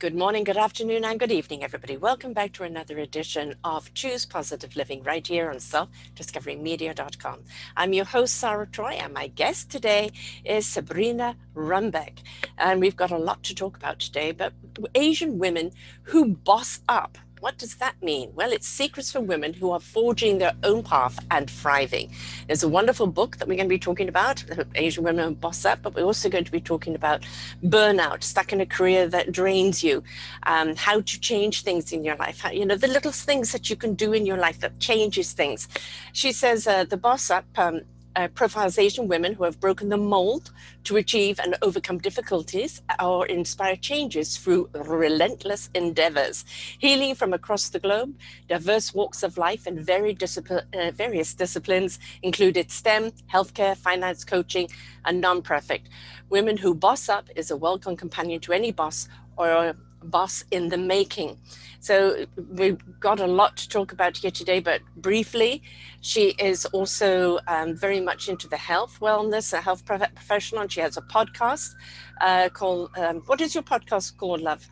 Good morning, good afternoon, and good evening, everybody. Welcome back to another edition of Choose Positive Living right here on selfdiscoverymedia.com. I'm your host, Sarah Troy, and my guest today is Sabrina Runbeck. And we've got a lot to talk about today, but Asian women who boss up what does that mean? Well, it's Secrets for Women Who Are Forging Their Own Path and Thriving. There's a wonderful book that we're going to be talking about, Asian Women Boss Up, but we're also going to be talking about burnout, stuck in a career that drains you, um, how to change things in your life, how, you know, the little things that you can do in your life that changes things. She says uh, the Boss Up um, uh, profiles Asian women who have broken the mold to achieve and overcome difficulties or inspire changes through relentless endeavors. Healing from across the globe, diverse walks of life, and very discipl- uh, various disciplines included STEM, healthcare, finance, coaching, and non-profit. Women Who Boss Up is a welcome companion to any boss or boss in the making. So we've got a lot to talk about here today, but briefly, she is also um, very much into the health wellness, a health professional, and she has a podcast uh, called, um, what is your podcast called, love?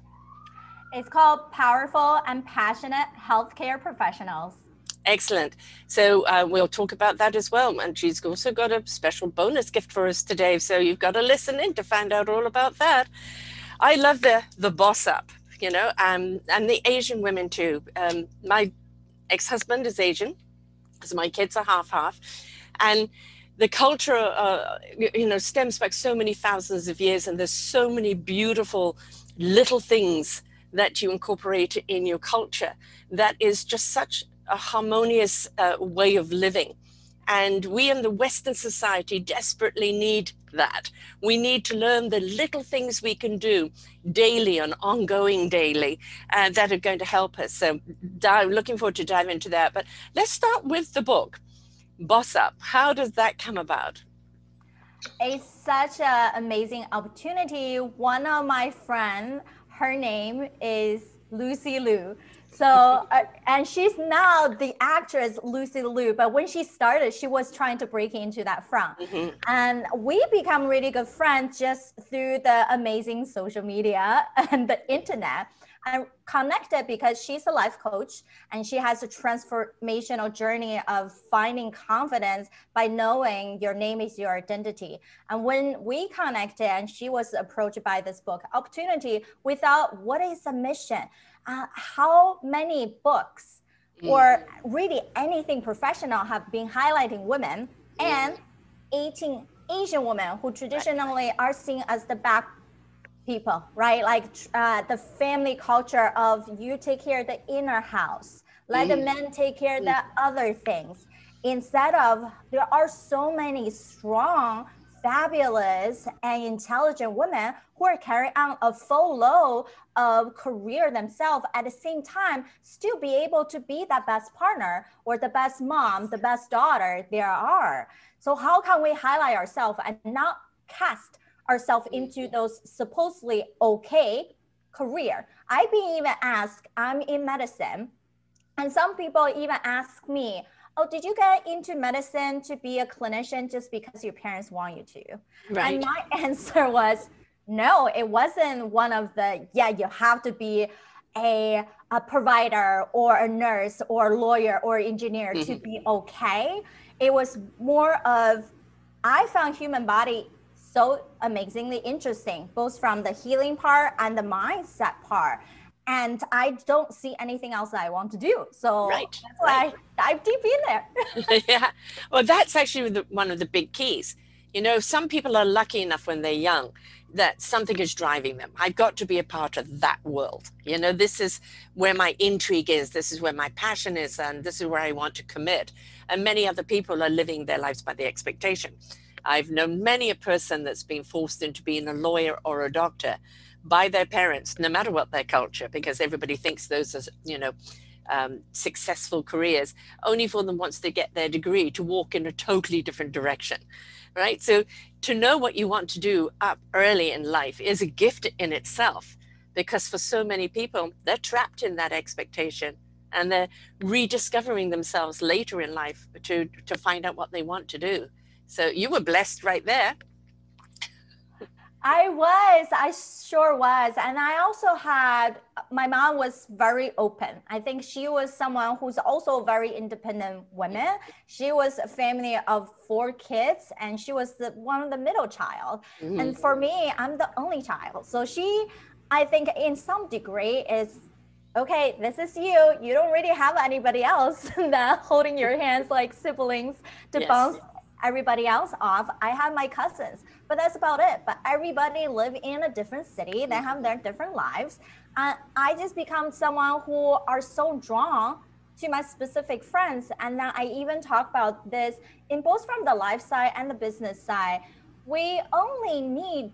It's called Powerful and Passionate Healthcare Professionals. Excellent. So uh, we'll talk about that as well. And she's also got a special bonus gift for us today. So you've got to listen in to find out all about that. I love the the boss up, you know, um, and the Asian women too. Um, my ex-husband is Asian, so my kids are half half, and the culture, uh, you know, stems back so many thousands of years, and there's so many beautiful little things that you incorporate in your culture that is just such a harmonious uh, way of living and we in the Western society desperately need that. We need to learn the little things we can do daily and ongoing daily uh, that are going to help us. So, dive, looking forward to dive into that. But let's start with the book, Boss Up. How does that come about? It's such an amazing opportunity. One of my friends, her name is Lucy Liu. So, uh, and she's now the actress Lucy Liu, but when she started, she was trying to break into that front. Mm-hmm. And we become really good friends just through the amazing social media and the internet. And connected because she's a life coach and she has a transformational journey of finding confidence by knowing your name is your identity. And when we connected and she was approached by this book opportunity without what is a mission? Uh, how many books mm. or really anything professional have been highlighting women mm. and 18 Asian women who traditionally are seen as the back people, right? Like uh, the family culture of you take care of the inner house, let mm. the men take care of the mm. other things. Instead of there are so many strong fabulous and intelligent women who are carrying on a full load of career themselves at the same time still be able to be that best partner or the best mom the best daughter there are. So how can we highlight ourselves and not cast ourselves into those supposedly okay career? I've been even asked i'm in medicine. And some people even ask me oh, did you get into medicine to be a clinician just because your parents want you to? Right. And my answer was, no, it wasn't one of the, yeah, you have to be a, a provider or a nurse or a lawyer or engineer mm-hmm. to be okay. It was more of, I found human body so amazingly interesting, both from the healing part and the mindset part and I don't see anything else that I want to do. So right, that's why right. I dive deep in there. yeah. Well, that's actually the, one of the big keys. You know, some people are lucky enough when they're young that something is driving them. I've got to be a part of that world. You know, this is where my intrigue is, this is where my passion is, and this is where I want to commit. And many other people are living their lives by the expectation. I've known many a person that's been forced into being a lawyer or a doctor by their parents, no matter what their culture, because everybody thinks those are, you know, um, successful careers, only for them once they get their degree to walk in a totally different direction, right? So to know what you want to do up early in life is a gift in itself, because for so many people, they're trapped in that expectation and they're rediscovering themselves later in life to to find out what they want to do. So you were blessed right there. I was, I sure was. And I also had, my mom was very open. I think she was someone who's also very independent woman. She was a family of four kids and she was the one of the middle child. Mm-hmm. And for me, I'm the only child. So she, I think in some degree is okay, this is you. You don't really have anybody else that holding your hands like siblings to yes. bounce everybody else off. I have my cousins, but that's about it. But everybody live in a different city. They have their different lives. And I just become someone who are so drawn to my specific friends. And then I even talk about this in both from the life side and the business side. We only need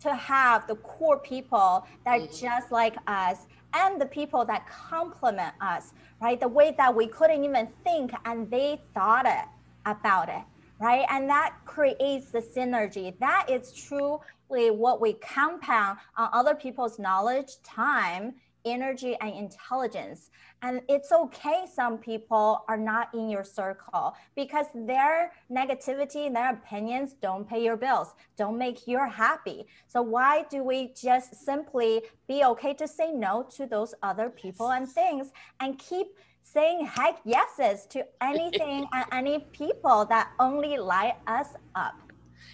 to have the core people that mm-hmm. just like us and the people that complement us, right? The way that we couldn't even think and they thought it about it right? And that creates the synergy. That is truly what we compound on other people's knowledge, time, energy, and intelligence. And it's okay, some people are not in your circle because their negativity and their opinions don't pay your bills, don't make you happy. So, why do we just simply be okay to say no to those other people and things and keep saying heck yeses to anything and any people that only light us up.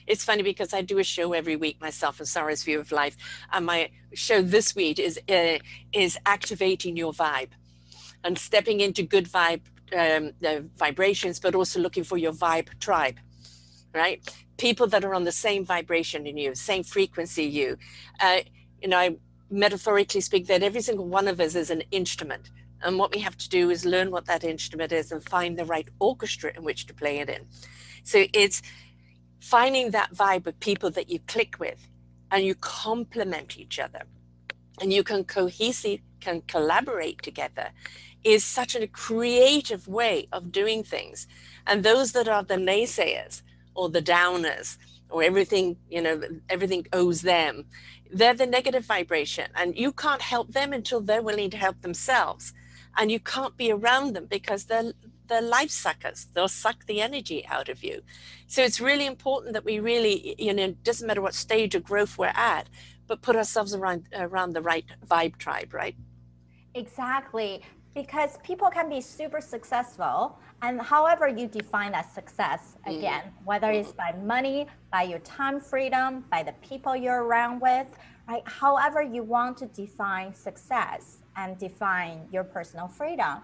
It's funny because I do a show every week myself and Sarah's View of Life, and my show this week is uh, is activating your vibe and stepping into good vibe um, uh, vibrations, but also looking for your vibe tribe, right? People that are on the same vibration in you, same frequency you. Uh, you know, I metaphorically speak that every single one of us is an instrument and what we have to do is learn what that instrument is and find the right orchestra in which to play it in. So it's finding that vibe of people that you click with and you complement each other and you can cohesive can collaborate together is such a creative way of doing things. And those that are the naysayers or the downers or everything, you know, everything owes them, they're the negative vibration. And you can't help them until they're willing to help themselves and you can't be around them because they're they're life suckers. They'll suck the energy out of you. So it's really important that we really you know it doesn't matter what stage of growth we're at but put ourselves around around the right vibe tribe right? Exactly. Because people can be super successful and however you define that success mm-hmm. again mm. whether it's by money by your time freedom by the people you're around with right? However you want to define success and define your personal freedom.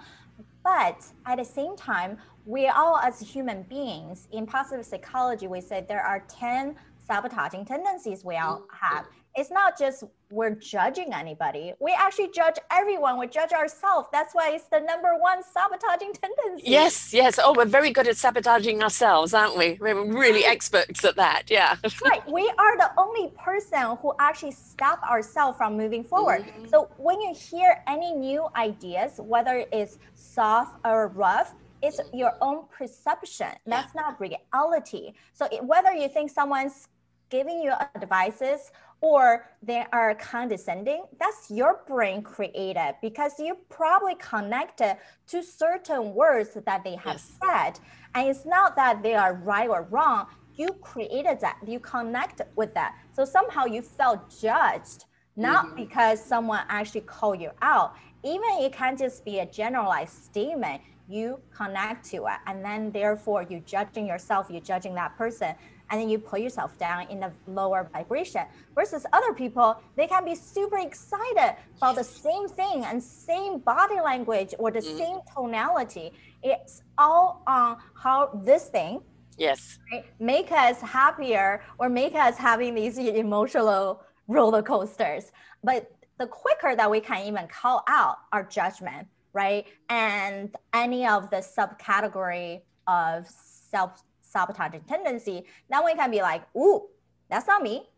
But at the same time, we all, as human beings, in positive psychology, we say there are 10 sabotaging tendencies we all mm. have it's not just we're judging anybody. We actually judge everyone. We judge ourselves. That's why it's the number one sabotaging tendency. Yes, yes. Oh, we're very good at sabotaging ourselves, aren't we? We're really experts at that. Yeah. right. We are the only person who actually stop ourselves from moving forward. Mm-hmm. So when you hear any new ideas, whether it's soft or rough, it's your own perception. That's yeah. not reality. So it, whether you think someone's giving you advices or they are condescending, that's your brain created because you probably connected to certain words that they have yes. said. And it's not that they are right or wrong. You created that, you connect with that. So somehow you felt judged, not mm-hmm. because someone actually called you out. Even it can just be a generalized statement. You connect to it, and then therefore you judging yourself, you judging that person and then you put yourself down in a lower vibration. Versus other people, they can be super excited about the same thing and same body language or the mm. same tonality. It's all on how this thing yes right, make us happier or make us having these emotional roller coasters. But the quicker that we can even call out our judgment, right? And any of the subcategory of self sabotaging tendency, then we can be like, ooh, that's not me.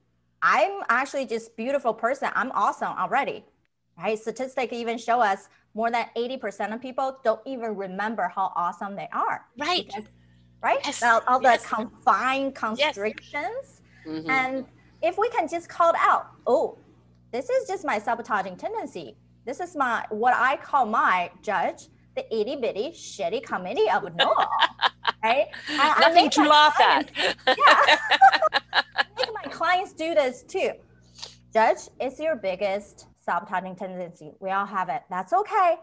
I'm actually just beautiful person. I'm awesome already. Right? Statistics even show us more than 80% of people don't even remember how awesome they are. Right. Because, right? Yes. All, all the Yes. confined constrictions. Mhm. And if we can just call it out, oh, this is just my sabotaging tendency. This is my what I call my judge, the itty bitty shitty committee of no. right? I Nothing make to laugh at. Yeah. I make my clients do this too. Judge it's your biggest sabotaging tendency. We all have it. That's okay.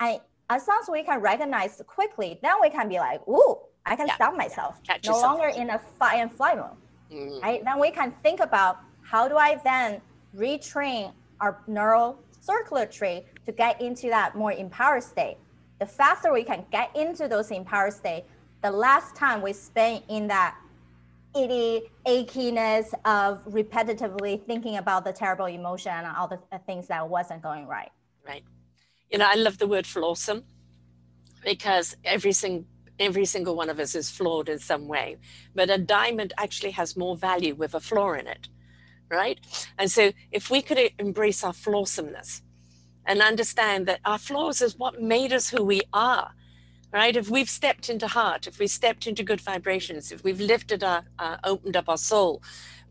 And as long as we can recognize quickly, then we can be like, ooh, I can Yeah. stop myself. Catch no yourself. longer in a fight and flight mode Mhm. right? Then we can think about how do I then retrain our neural circuitry to get into that more empowered state. The faster we can get into those empowered state, the less time we spend in that itty achiness of repetitively thinking about the terrible emotion and all the things that wasn't going right. Right. You know, I love the word flawsome because every single every single one of us is flawed in some way. But a diamond actually has more value with a flaw in it. Right. And so if we could embrace our flawsomeness and understand that our flaws is what made us who we are. Right. If we've stepped into heart, if we've stepped into good vibrations, if we've lifted our uh, opened up our soul,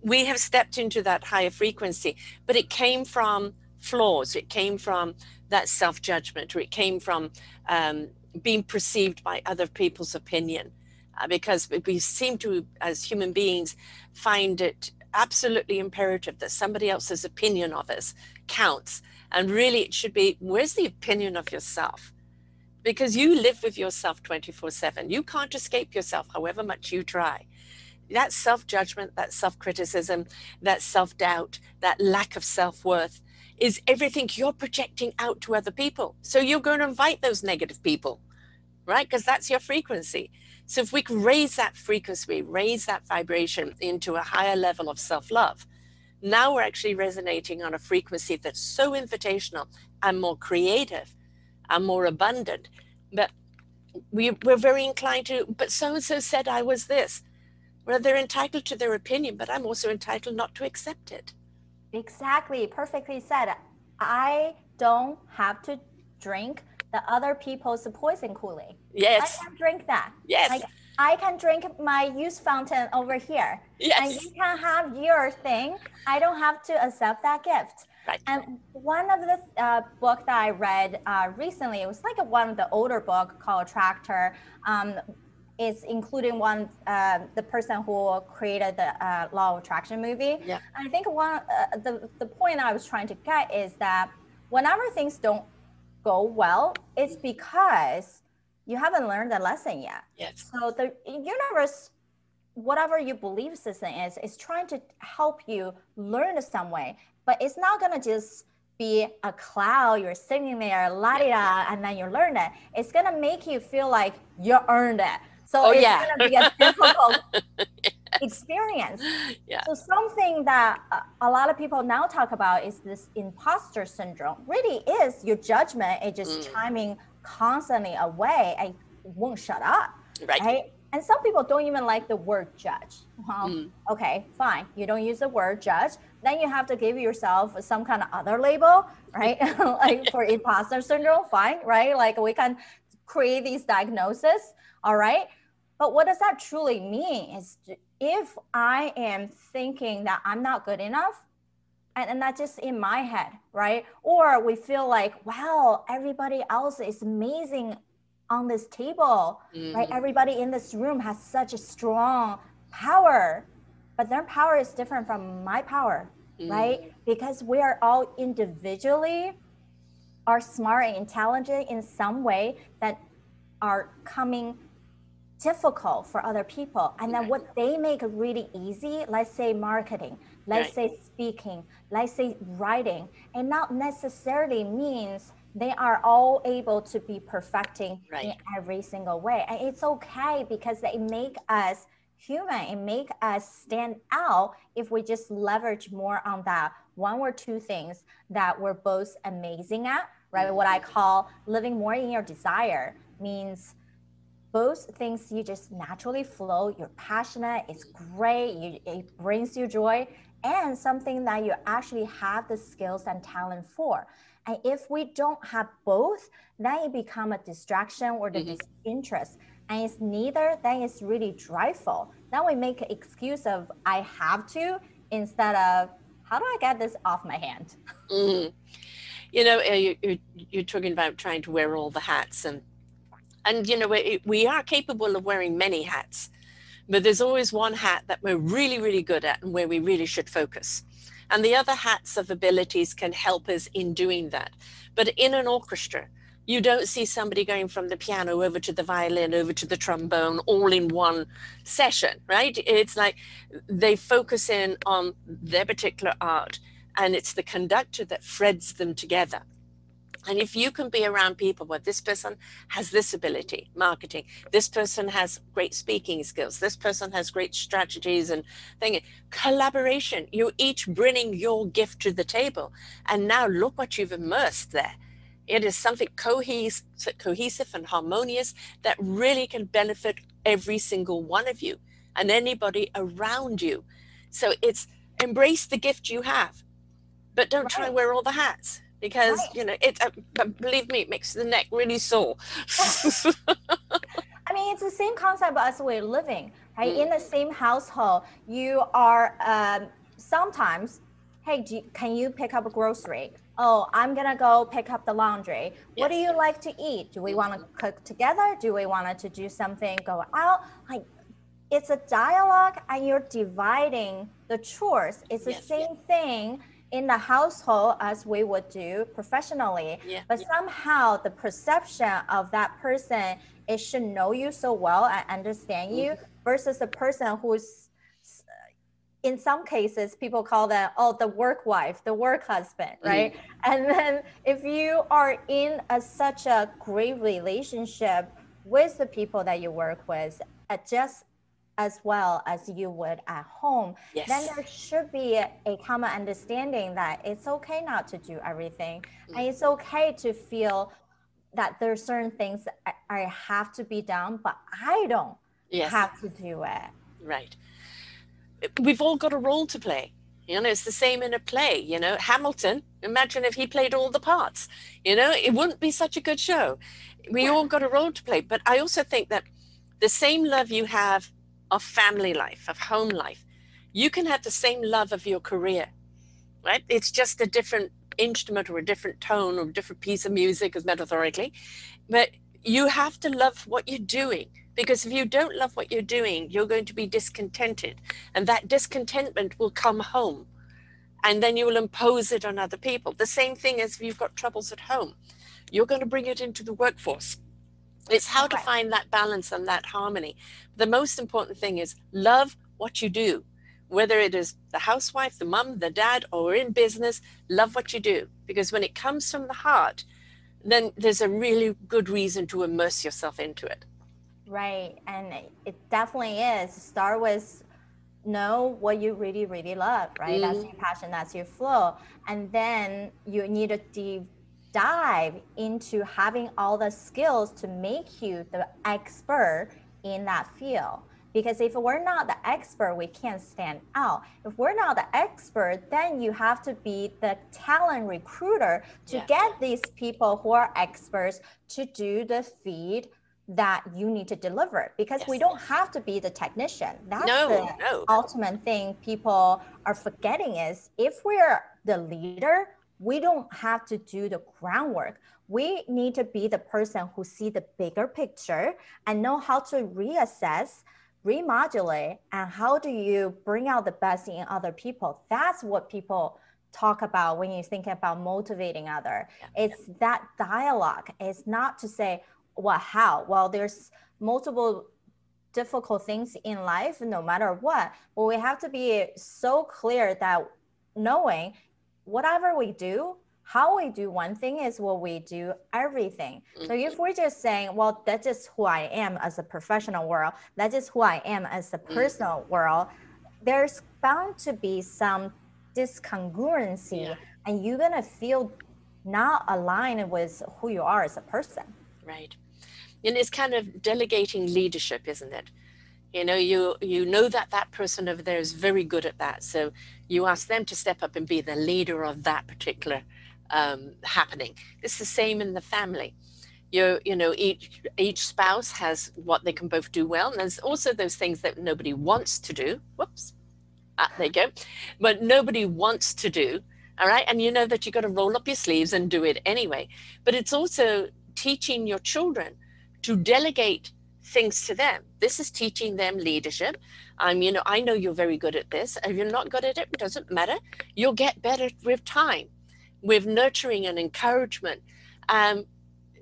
we have stepped into that higher frequency. But it came from flaws. It came from that self judgment, or it came from um, being perceived by other people's opinion. Uh, because we seem to, as human beings, find it absolutely imperative that somebody else's opinion of us counts. And really, it should be where's the opinion of yourself? Because you live with yourself 24 7. You can't escape yourself, however much you try. That self judgment, that self criticism, that self doubt, that lack of self worth is everything you're projecting out to other people. So you're going to invite those negative people, right? Because that's your frequency. So if we can raise that frequency, raise that vibration into a higher level of self love, now we're actually resonating on a frequency that's so invitational and more creative and more abundant. But we, we're very inclined to, but so and so said I was this. Well, they're entitled to their opinion, but I'm also entitled not to accept it. Exactly, perfectly said. I don't have to drink the other people's poison Kool-Aid. Yes, I can drink that. yes, Like I can drink my use fountain over here. Yes. And you can have your thing. I don't have to accept that gift. Right. And one of the uh, book that I read uh, recently, it was like a, one of the older book called Tractor. Um, it's including one uh, the person who created the uh, Law of Attraction movie. Yeah. And I think one uh, the the point I was trying to get is that whenever things don't go well, it's because you haven't learned the lesson yet. Yes. So the universe, whatever your belief system is, is trying to help you learn some way, but it's not gonna just be a cloud. You're sitting there, la di da, and then you learn it. It's gonna make you feel like you earned it. So Oh, it's yeah. gonna be a difficult experience. Yeah. So something that a- lot of people now talk about is this imposter syndrome. Really is your judgment is just Mm. chiming constantly away and won't shut up Right. right? And some people don't even like the word judge. Well, Mm. okay, fine. You don't use the word judge. Then you have to give yourself some kind of other label, right? like for imposter syndrome, fine, right? Like we can create these diagnoses, all right? But what does that truly mean? Is if I am thinking that I'm not good enough, and, and that's just in my head, right? Or we feel like, wow, everybody else is amazing on this table right? Mhm. Everybody in this room has such a strong power, but their power is different from my power, Mm. right? Because we are all individually are smart and intelligent in some way that are coming difficult for other people. And then Right. what they make really easy, let's say marketing, let's Right. say speaking, let's say writing, and not necessarily means they are all able to be perfecting in every single way. And it's okay because they make us human and make us stand out if we just leverage more on that one or two things that we're both amazing at, right? What I mm-hmm. call living more in your desire means both things you just naturally flow. You're passionate. It's great. You, it brings you joy and something that you actually have the skills and talent for. And if we don't have both, then it become a distraction or the mm-hmm. disinterest. And it's neither, then it's really driveful. Then we make an excuse of I have to instead of how do I get this off my hand? Mm-hmm. You know, uh, you're, you're talking about trying to wear all the hats and and you know we, we are capable of wearing many hats but there's always one hat that we're really really good at and where we really should focus and the other hats of abilities can help us in doing that. But in an orchestra you don't see somebody going from the piano over to the violin over to the trombone all in one session right? It's like they focus in on their particular art and it's the conductor that threads them together and if you can be around people where this person has this ability, marketing, this person has great speaking skills, this person has great strategies and thinking, collaboration, you're each bringing your gift to the table. And now look what you've immersed there. It is something cohesive, cohesive and harmonious that really can benefit every single one of you and anybody around you. So it's embrace the gift you have, but don't right. try and wear all the hats because right. you know it. Uh, believe me, it makes the neck really sore. I mean, it's the same concept as we're living, right? Mm. In the same household, you are um, sometimes, hey, you, can you pick up a grocery? Oh, I'm gonna go pick up the laundry. Yes. What do you like to eat? Do we want to cook together? Do we want to do something? Go out? Like, it's a dialogue, and you're dividing the chores. It's the yes. same thing in the household as we would do professionally. Yeah. But yeah. somehow the perception of that person it should know you so well and understand mm-hmm. you versus the person who's in some cases people call them oh the work wife the work husband right mm-hmm. and then if you are in a, such a great relationship with the people that you work with just as well as you would at home, yes. then there should be a common understanding that it's okay not to do everything. Mm-hmm. And it's okay to feel that there's certain things that I have to be done, but I don't yes. have to do it. Right. We've all got a role to play. You know, it's the same in a play. You know, Hamilton, imagine if he played all the parts. You know, it wouldn't be such a good show. We all got a role to play. But I also think that the same love you have of family life, of home life. You can have the same love of your career, right? It's just a different instrument or a different tone or a different piece of music, as metaphorically. But you have to love what you're doing because if you don't love what you're doing, you're going to be discontented. And that discontentment will come home and then you will impose it on other people. The same thing as if you've got troubles at home, you're going to bring it into the workforce. It's how to find that balance and that harmony. The most important thing is love what you do, whether it is the housewife, the mom, the dad, or in business, love what you do. Because when it comes from the heart, then there's a really good reason to immerse yourself into it. Right. And it definitely is. Start with know what you really, really love, right? Mm. That's your passion, that's your flow. And then you need to deep dive into having all the skills to make you the expert in that field. Because if we're not the expert, we can't stand out. If we're not the expert, then you have to be the talent recruiter to yeah. get these people who are experts to do the feed that you need to deliver because yes. we don't have to be the technician. That's no, the no. ultimate thing people are forgetting is if we're the leader, we don't have to do the groundwork. We need to be the person who see the bigger picture and know how to reassess, remodulate, and how do you bring out the best in other people. That's what people talk about when you think about motivating other. Yeah. It's that dialogue. It's not to say, well, how? Well, there's multiple difficult things in life, no matter what. But we have to be so clear that knowing whatever we do, how we do one thing is what we do everything. Mm-hmm. So if mm-hmm. we're just saying, well, that's just who I am as a professional world, that's just who I am as a mm-hmm. personal mm-hmm. world, there's bound to be some discongruency yeah. and you're gonna feel not aligned with who you are as a person. Right. And it's kind of delegating leadership, isn't it? You know, you you know that that person over there is very good at that, so you ask them to step up and be the leader of that particular um, happening. It's the same in the family. You you know, each each spouse has what they can both do well, and there's also those things that nobody wants to do. Whoops, ah, there you go. But nobody wants to do. All right, and you know that you've got to roll up your sleeves and do it anyway. But it's also teaching your children to delegate things to them. This is teaching them leadership. Um, you know, I know you're very good at this. If you're not good at it, it doesn't matter. You'll get better with time, with nurturing and encouragement. Um,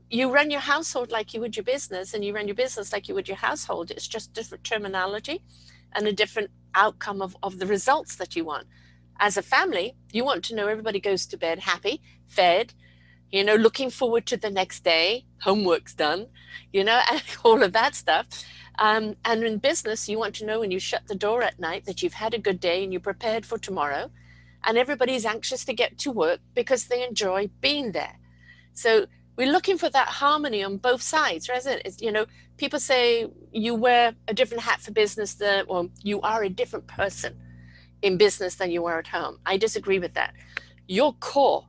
you run your household like you would your business, and you run your business like you would your household. It's just different terminology and a different outcome of, of the results that you want. As a family, you want to know everybody goes to bed happy, fed, you know, looking forward to the next day, homework's done, you know, and all of that stuff. Um, and in business, you want to know when you shut the door at night that you've had a good day and you're prepared for tomorrow. And everybody's anxious to get to work because they enjoy being there. So we're looking for that harmony on both sides, right? It's, you know, people say you wear a different hat for business, than, or you are a different person in business than you are at home. I disagree with that. Your core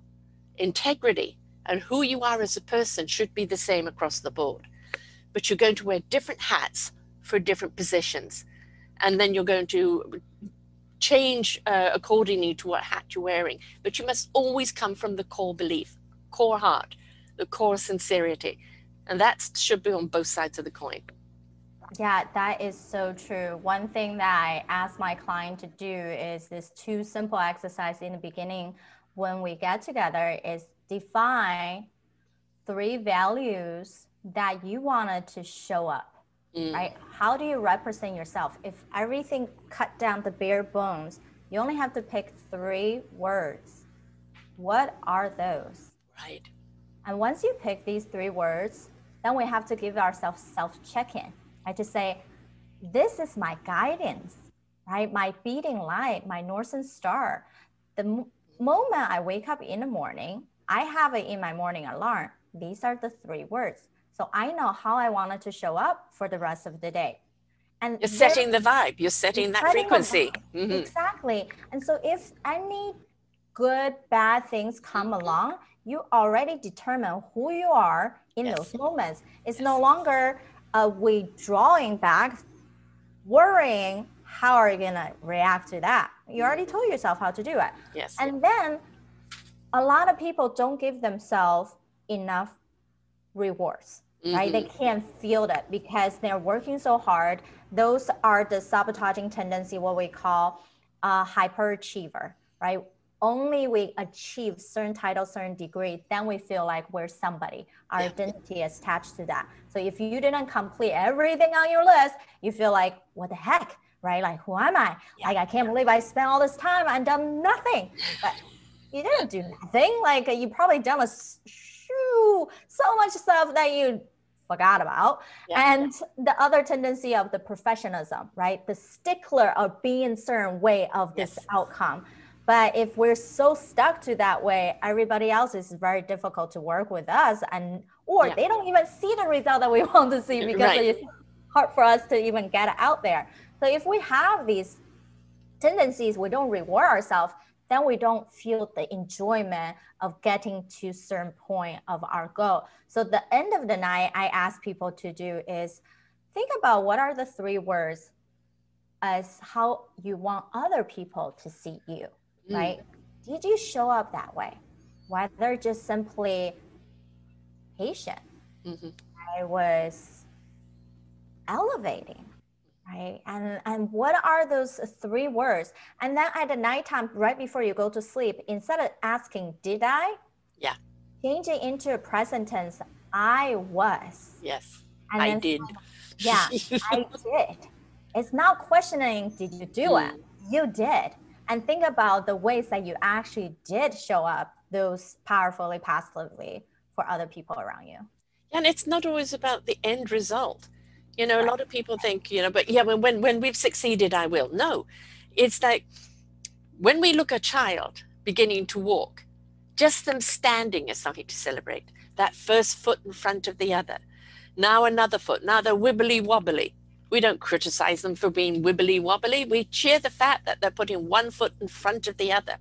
integrity and who you are as a person should be the same across the board. But you're going to wear different hats for different positions. And then you're going to change uh, accordingly to what hat you're wearing. But you must always come from the core belief, core heart, the core sincerity. And that should be on both sides of the coin. Yeah, that is so true. One thing that I ask my client to do is this two simple exercise in the beginning when we get together is define three values that you wanted to show up mm. right? How do you represent yourself? If everything cut down the bare bones you only have to pick three words. What are those? Right. And once you pick these three words then we have to give ourselves self check-in right? To say this is my guidance right? My beating light my north star. The m- moment i wake up in the morning I have it in my morning alarm. These are the three words. So I know how I wanted to show up for the rest of the day. And you're setting the vibe, you're setting that frequency. Mm-hmm. Exactly. And so if any good, bad things come along, you already determine who you are in yes. those moments. It's yes. no longer a withdrawing back, worrying how are you gonna react to that. You already told yourself how to do it. Yes. And then a lot of people don't give themselves enough rewards mm-hmm. right they mm-hmm. can't feel that because they're working so hard those are the sabotaging tendency what we call a hyperachiever right only we achieve certain title certain degree then we feel like we're somebody our yeah. identity is attached to that so if you didn't complete everything on your list you feel like what the heck right like who am i yeah. like i can't believe i spent all this time and done nothing but you didn't do nothing. Like you probably done a shoo, so much stuff that you forgot about. Yeah. And the other tendency of the professionalism, right? The stickler of being certain way of this yes. outcome. But if we're so stuck to that way, everybody else is very difficult to work with us and or yeah. they don't even see the result that we want to see because right. it's hard for us to even get out there. So if we have these tendencies, we don't reward ourselves, then we don't feel the enjoyment of getting to certain point of our goal. So the end of the night, I ask people to do is think about what are the three words as how you want other people to see you, mm. right? Did you show up that way? Whether just simply patient, mm-hmm. I was elevating right and and what are those three words? And then at the nighttime right before you go to sleep instead of asking did i? Yeah. Change it into a present tense i was. Yes and i did. yeah i did. It's not questioning did you do mm. it you did. And think about the ways that you actually did show up those powerfully positively for other people around you. And it's not always about the end result you know, a lot of people think, you know, but yeah, when, when, when we've succeeded, I will. No, it's like when we look at a child beginning to walk, just them standing is something to celebrate. That first foot in front of the other. Now another foot. Now they're wibbly wobbly. We don't criticize them for being wibbly wobbly. We cheer the fact that they're putting one foot in front of the other.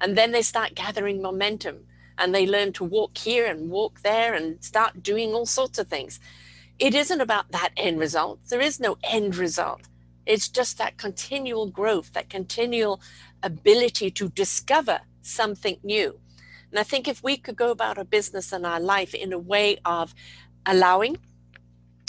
And then they start gathering momentum and they learn to walk here and walk there and start doing all sorts of things. It isn't about that end result. There is no end result. It's just that continual growth, that continual ability to discover something new. And I think if we could go about our business and our life in a way of allowing,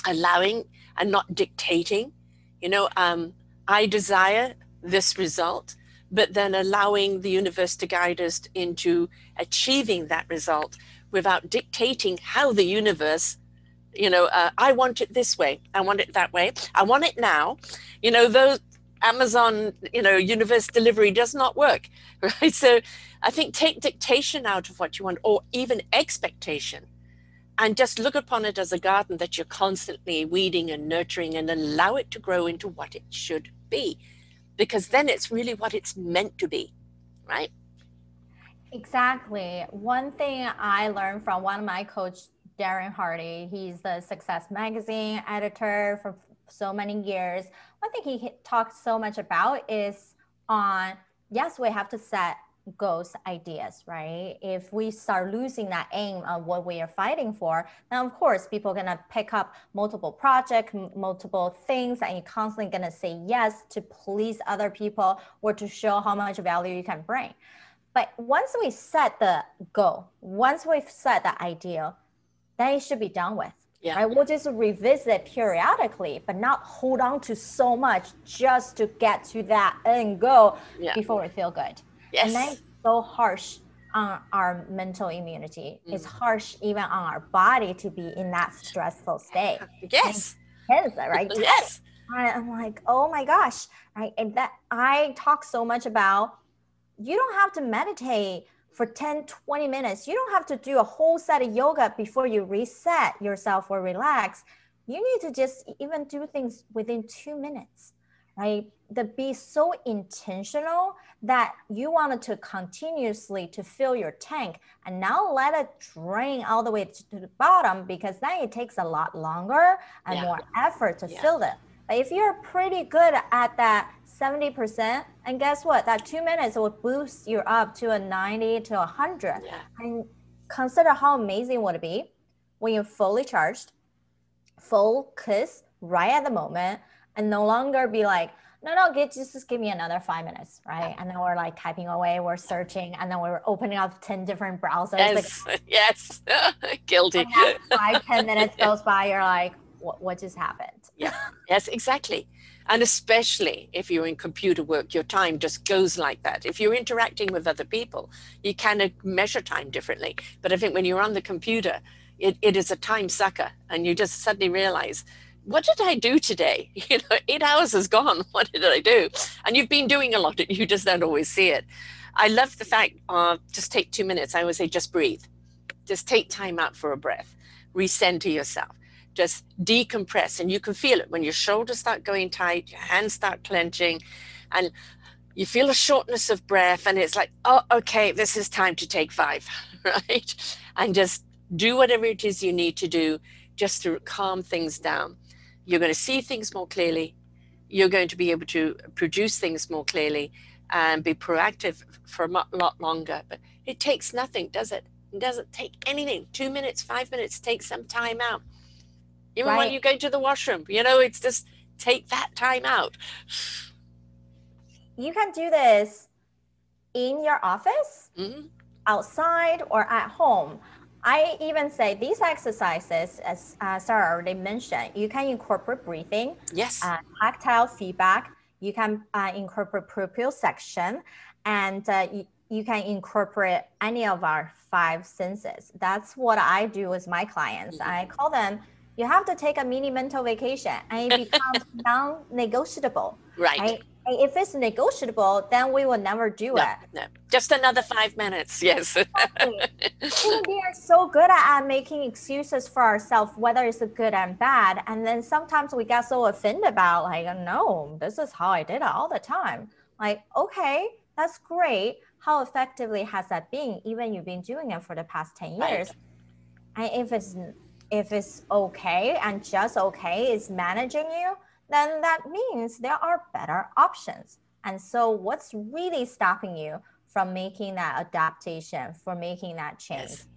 allowing and not dictating, you know, um, I desire this result, but then allowing the universe to guide us into achieving that result without dictating how the universe you know uh, i want it this way i want it that way i want it now you know those Amazon, you know, universe delivery does not work, right? So I think take dictation out of what you want or even expectation and just look upon it as a garden that you're constantly weeding and nurturing and allow it to grow into what it should be because then it's really what it's meant to be, right? Exactly. One thing I learned from one of my coach, Darren Hardy, he's the Success Magazine editor for so many years. One thing he talks so much about is on yes, we have to set goals, ideas, right? If we start losing that aim of what we are fighting for, then of course people are gonna pick up multiple projects, multiple things, and you're constantly gonna say yes to please other people or to show how much value you can bring. But once we set the goal, once we've set the ideal, then it should be done with. Yeah. Right? We'll just revisit periodically, but not hold on to so much just to get to that end goal yeah. before we feel good. Yes. And that's so harsh on our mental immunity. Mm. It's harsh even on our body to be in that stressful state. Yes. Hence, right? yes. I'm like, oh my gosh. Right. And that I talk so much about you don't have to meditate for 10, 20 minutes. You don't have to do a whole set of yoga before you reset yourself or relax. You need to just even do things within two minutes, right? To be so intentional that you wanted to continuously to fill your tank and now let it drain all the way to the bottom because then it takes a lot longer and yeah. more effort to yeah. fill it. But if you're pretty good at that 70%. And guess what? That two minutes will boost you up to a 90 to 100. Yeah. And consider how amazing it would it be when you're fully charged, focus right at the moment, and no longer be like, no, no, get, just, just give me another five minutes, right? And then we're like typing away, we're searching, and then we're opening up 10 different browsers. Yes, like, yes, guilty. Five, 10 minutes goes by, you're like, what, what just happened? Yeah, yes, exactly. And especially if you're in computer work, your time just goes like that. If you're interacting with other people, you kind of uh, measure time differently. But I think when you're on the computer, it, it is a time sucker and you just suddenly realize, what did I do today? You know, eight hours is gone. What did I do? And you've been doing a lot, and you just don't always see it. I love the fact of just take two minutes. I always say, just breathe. Just take time out for a breath. Recenter yourself just decompress and you can feel it. When your shoulders start going tight your hands start clenching and you feel a shortness of breath and it's like oh okay this is time to take five right? And just do whatever it is you need to do just to calm things down. You're going to see things more clearly. You're going to be able to produce things more clearly and be proactive for a lot longer. But it takes nothing does it? It doesn't take anything. Two minutes five minutes take some time out even right. when you go to the washroom you know it's just take that time out you can do this in your office mm-hmm. outside or at home i even say these exercises as uh, sarah already mentioned you can incorporate breathing yes uh, tactile feedback you can uh, incorporate proprioception and uh, you, you can incorporate any of our five senses that's what i do with my clients mm-hmm. i call them you have to take a mini mental vacation and it becomes non-negotiable. Right. right? And if it's negotiable, then we will never do no, it. No. Just another five minutes. Yes. Exactly. we are so good at making excuses for ourselves, whether it's good and bad. And then sometimes we get so offended about like, oh, no, this is how I did it all the time. Like, okay, that's great. How effectively has that been? Even you've been doing it for the past 10 years. Right. And if it's if it's okay and just okay is managing you, then that means there are better options. And so, what's really stopping you from making that adaptation, for making that change? Yes.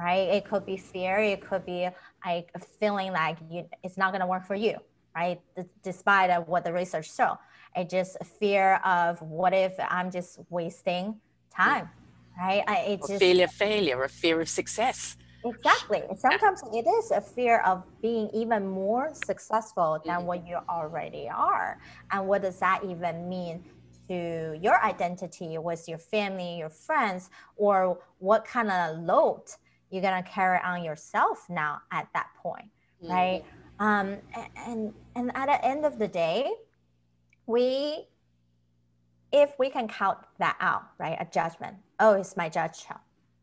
Right? It could be fear. It could be like feeling like you, it's not going to work for you. Right? D- despite of what the research show, it just fear of what if I'm just wasting time. Right? I, it just, failure, failure, a fear of success. Exactly. Sometimes it is a fear of being even more successful than mm-hmm. what you already are. And what does that even mean to your identity with your family, your friends, or what kind of load you're gonna carry on yourself now at that point, mm-hmm. right? Um, and and at the end of the day, we if we can count that out, right? A judgment. Oh, it's my judge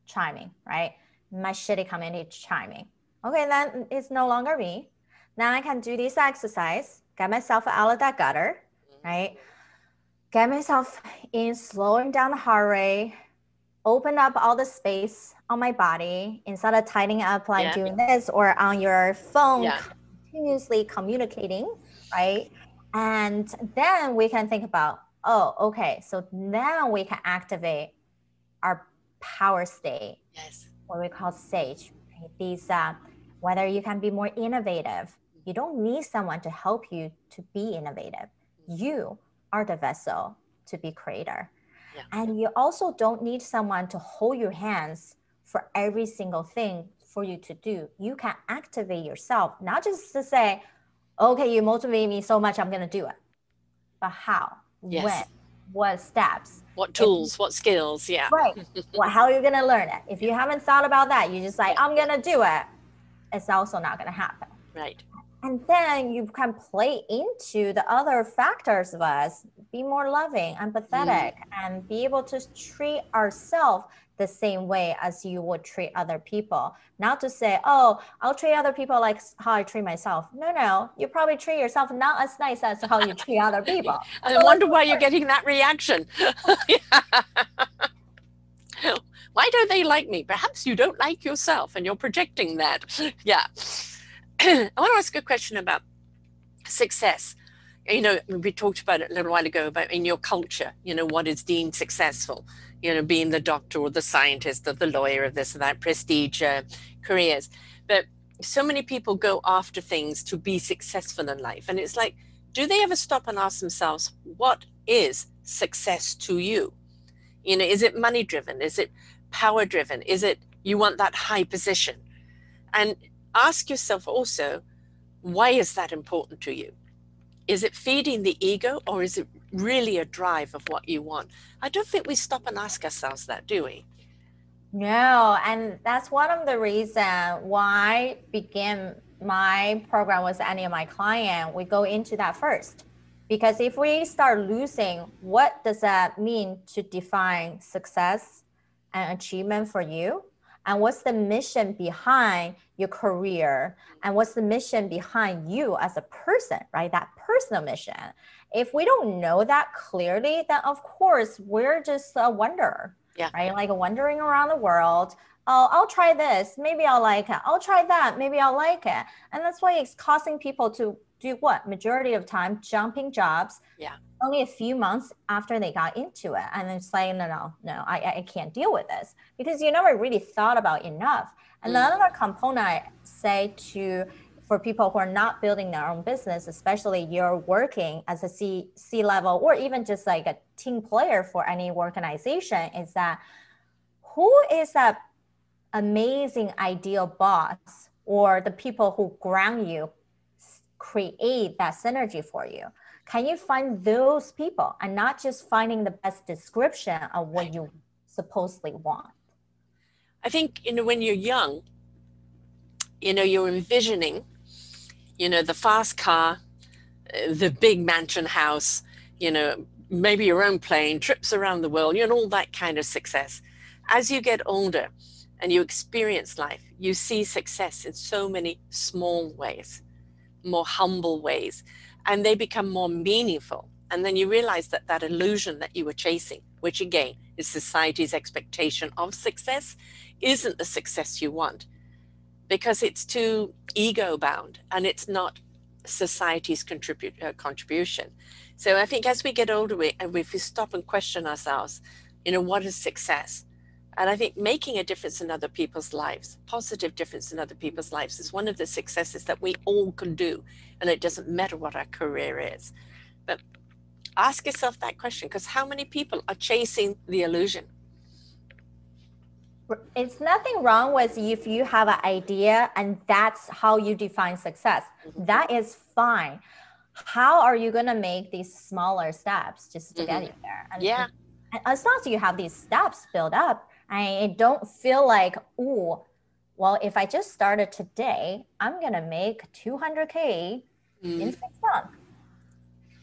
chiming, right? My shitty community chiming. Okay, then it's no longer me. Now I can do this exercise, get myself out of that gutter, right? Get myself in slowing down the heart rate, open up all the space on my body instead of tightening up like yeah. doing this or on your phone yeah. continuously communicating, right? And then we can think about, oh, okay, so now we can activate our power state. Yes what we call sage. Right? These, uh, whether you can be more innovative, you don't need someone to help you to be innovative. You are the vessel to be creator. Yeah. And you also don't need someone to hold your hands for every single thing for you to do. You can activate yourself, not just to say, okay, you motivate me so much, I'm going to do it. But how? Yes. When? What steps. What tools if, what skills yeah. Right. Well how are you to learn it? If you haven't thought about that you just like i'm to do it it's also not to happen. Right. And then you can play into the other factors of us be more loving empathetic mm. and be able to treat ourselves the same way as you would treat other people. Not to say, oh, I'll treat other people like how I treat myself. No, no, you probably treat yourself not as nice as how you treat other people. I so wonder why you're getting that reaction. why don't they like me? Perhaps you don't like yourself and you're projecting that. Yeah. I want to ask a question about success you know we talked about it a little while ago about in your culture you know what is deemed successful you know, being the doctor or the scientist or the lawyer of this or that prestige uh, careers. But so many people go after things to be successful in life. And it's like, do they ever stop and ask themselves, what is success to you? You know, is it money driven? Is it power driven? Is it you want that high position? And ask yourself also, why is that important to you? Is it feeding the ego or is it really a drive of what you want? I don't think we stop and ask ourselves that, do we? No, and that's one of the reasons why begin my program with any of my client. We go into that first. Because if we start losing, what does that mean to define success and achievement for you? and what's the mission behind your career and what's the mission behind you as a person right that personal mission if we don't know that clearly then of course we're just a wanderer yeah. right? Like wandering around the world. Oh i'll try this. Maybe i'll like it. I'll try that. Maybe i'll like it. And that's why it's causing people to do what? Majority of time jumping jobs. Yeah. Only a few months after they got into it. And it's like no no no i, I can't deal with this. Because you never really thought about enough. And mm. another component i say to for people who are not building their own business especially you're working as a c c level or even just like a team player for any organization is that who is that amazing ideal boss or the people who ground you create that synergy for you? Can you find those people and not just finding the best description of what you supposedly want? I think you know when you're young you know you're envisioning you know the fast car uh, the big mansion house you know maybe your own plane trips around the world you know all that kind of success. As you get older and you experience life you see success in so many small ways more humble ways and they become more meaningful. And then you realize that that illusion that you were chasing which again is society's expectation of success isn't the success you want because it's too ego bound and it's not society's contribute, uh, contribution. So I think as we get older, we, and if we stop and question ourselves, you know, what is success? And I think making a difference in other people's lives, positive difference in other people's lives, is one of the successes that we all can do. And it doesn't matter what our career is. But ask yourself that question because how many people are chasing the illusion? It's nothing wrong with if you have an idea and that's how you define success. Mm-hmm. That is fine. How are you going to make these smaller steps just to mm-hmm. get you there? And, yeah. And as long as you have these steps built up, I don't feel like, oh, well, if I just started today, I'm going to make 200K mm. in six months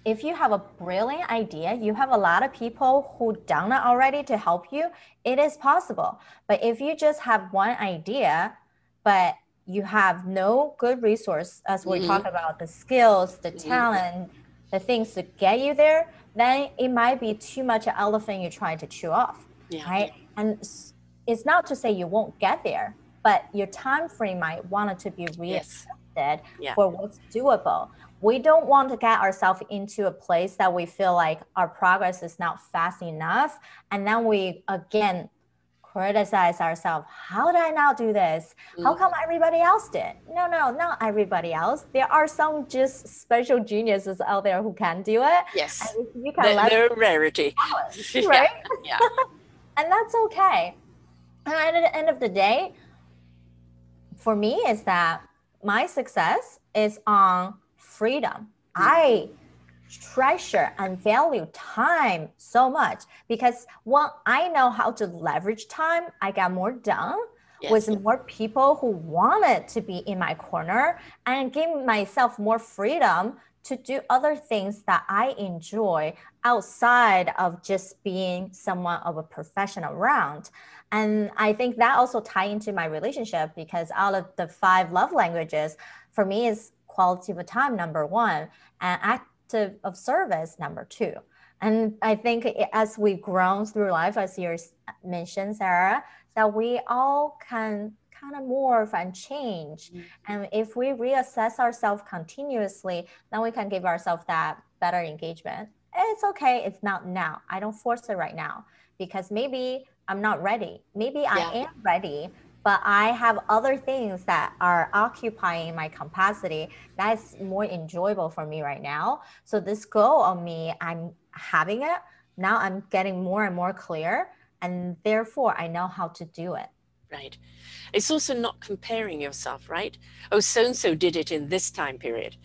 if you have a brilliant idea, you have a lot of people who done it already to help you, it is possible. But if you just have one idea, but you have no good resource, as we mm-hmm. talk about the skills, the mm-hmm. talent, the things to get you there, then it might be too much elephant you're trying to chew off. Yeah. Right. And it's not to say you won't get there, but your time frame might want it to be readjusted yes. yeah. for what's doable we don't want to get ourselves into a place that we feel like our progress is not fast enough. And then we again criticize ourselves. How did i not do this? How mm. come everybody else did? No no not everybody else. There are some just special geniuses out there who can do it. Yes. You can the, they're a rarity. right yeah, yeah. and that's okay. And at the end of the day for me is that my success is on freedom. I treasure and value time so much because when I know how to leverage time, I get more done yes. with more people who wanted to be in my corner and give myself more freedom to do other things that I enjoy outside of just being someone of a professional round. And I think that also tie into my relationship because out of the five love languages, for me is quality of time number one and active of service number two. And i think as we've grown through life as you mentioned sarah that we all can kind of morph and change. Mm-hmm. and if we reassess ourselves continuously then we can give ourselves that better engagement. It's okay. It's not now. I don't force it right now because maybe i'm not ready. Maybe yeah. i am ready but I have other things that are occupying my capacity that's more enjoyable for me right now. So this goal of me, I'm having it. Now I'm getting more and more clear and therefore I know how to do it. Right. It's also not comparing yourself, right? Oh, so and so did it in this time period.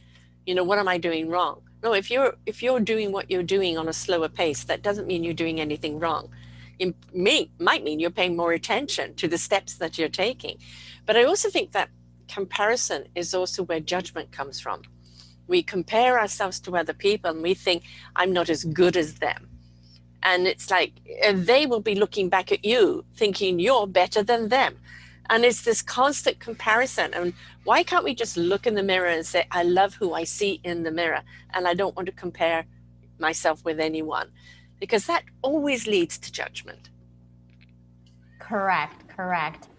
You know, what am I doing wrong? No, if you're if you're doing what you're doing on a slower pace, that doesn't mean you're doing anything wrong it may, might mean you're paying more attention to the steps that you're taking. But I also think that comparison is also where judgment comes from. We compare ourselves to other people and we think, I'm not as good as them. And it's like they will be looking back at you thinking you're better than them. And it's this constant comparison. And why can't we just look in the mirror and say, I love who I see in the mirror and I don't want to compare myself with anyone? Because that always leads to judgment. Correct, correct.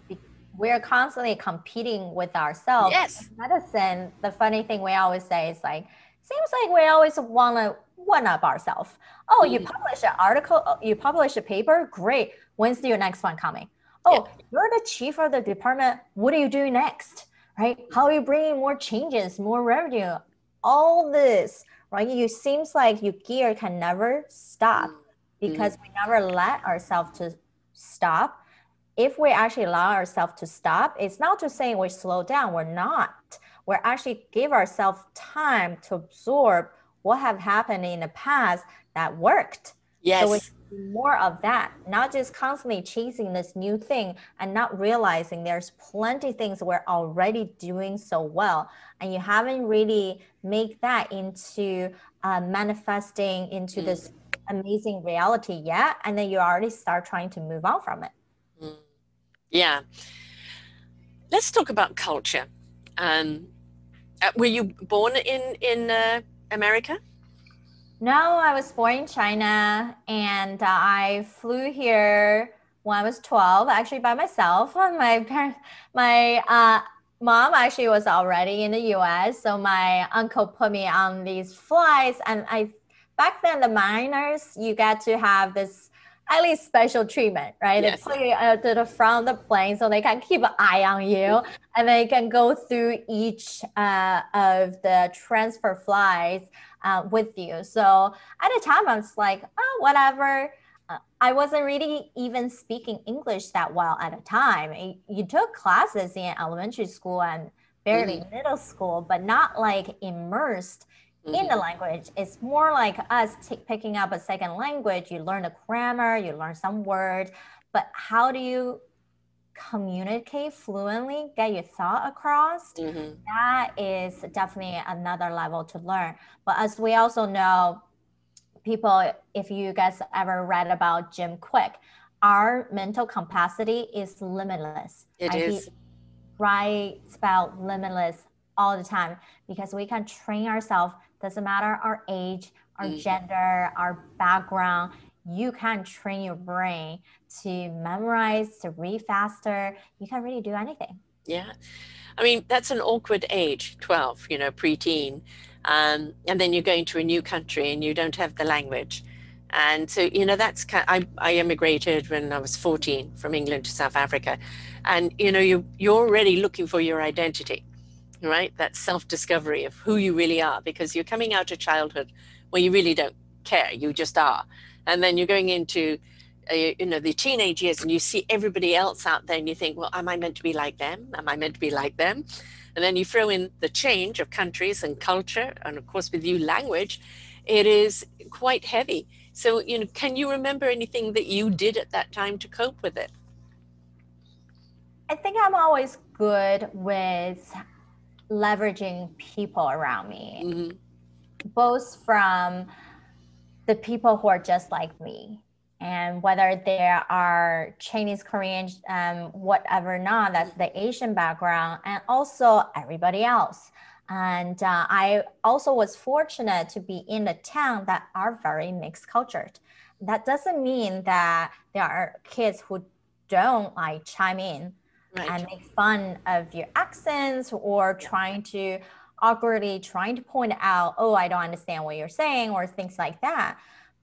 We're constantly competing with ourselves. Yes. In medicine, the funny thing we always say is like, seems like we always want to one up ourselves. Oh, mm. you publish an article, uh, you publish a paper, great. When's your next one coming? Oh, yeah. you're the chief of the department. What are you doing next? Right? How are you bringing more changes, more revenue? All this right? You seems like your gear can never stop mm. because mm. we never let ourselves to stop. If we actually allow ourselves to stop, it's not to say we slow down. We're not. We're actually give ourselves time to absorb what have happened in the past that worked. Yes. So more of that, not just constantly chasing this new thing and not realizing there's plenty things we're already doing so well. And you haven't really make that into uh, manifesting into mm. this amazing reality yet. And then you already start trying to move on from it. Mm. Yeah. Let's talk about culture. Um, uh, were you born in, in uh, America? No, I was born in China and uh, I flew here when I was 12, actually by myself. My parents, my, uh, mom actually was already in the US. So my uncle put me on these flights. And I back then the minors, you get to have this at least special treatment, right? Yes. They put you at the front of the plane so they can keep an eye on you and they can go through each uh, of the transfer flights uh, with you. So at the time, I was like, oh, whatever. I wasn't really even speaking English that well at a time. You took classes in elementary school and barely mm-hmm. middle school, but not like immersed mm-hmm. in the mm-hmm. language. It's more like us t- picking up a second language. You learn the grammar, you learn some words, but how do you communicate fluently, get your thought across? Mm-hmm. That is definitely another level to learn. But as we also know, people, if you guys ever read about Jim Kwik, our mental capacity is limitless. It is. Right spell limitless all the time because we can train ourselves doesn't matter our age, our mm. gender, our background. You can train your brain to memorize, to read faster. You can really do anything. Yeah. I mean, that's an awkward age, 12, you know, preteen. Um, and then you're going to a new country and you don't have the language. And so, you know, that's kind of, I, I immigrated when I was 14 from England to South Africa. And, you know, you, you're already looking for your identity right? That self discovery of who you really are, because you're coming out of childhood where you really don't care, you just are. And then you're going into uh, you know the teenage years and you see everybody else out there and you think well am i meant to be like them am i meant to be like them and then you throw in the change of countries and culture and of course with you language it is quite heavy. So you know can you remember anything that you did at that time to cope with it? I think i'm always good with leveraging people around me, mm-hmm. both from the people who are just like me and whether they are Chinese, Korean, um, whatever not, that's the Asian background, and also everybody else. And uh, I also was fortunate to be in a town that are very mixed cultured. That doesn't mean that there are kids who don't like chime in right. and make fun of your accents or trying to awkwardly trying to point out, oh, I don't understand what you're saying or things like that.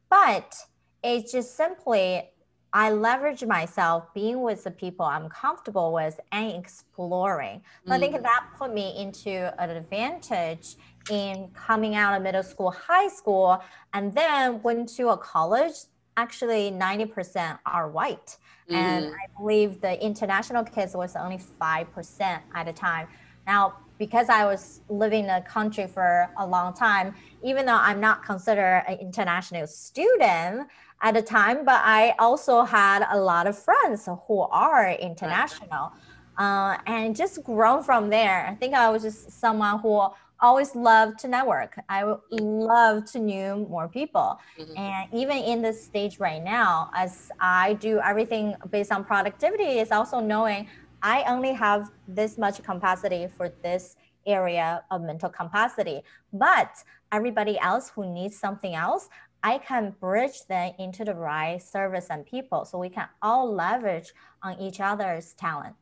But it's just simply I leverage myself being with the people I'm comfortable with and exploring. So mm. I think mm. that put me into an advantage in coming out of middle school, high school, and then went to a college. Actually, 90% are white. Mm-hmm. And I believe the international kids was only 5% at a time. Now, because I was living in the country for a long time, even though I'm not considered an international student at the time, but I also had a lot of friends who are international. Uh, and just grown from there. I think I was just someone who always loved to network. I love to know more people. Mm-hmm. And even in this stage right now, as I do everything based on productivity, is also knowing I only have this much capacity for this area of mental capacity. But everybody else who needs something else, I can bridge them into the right service and people so we can all leverage on each other's talent.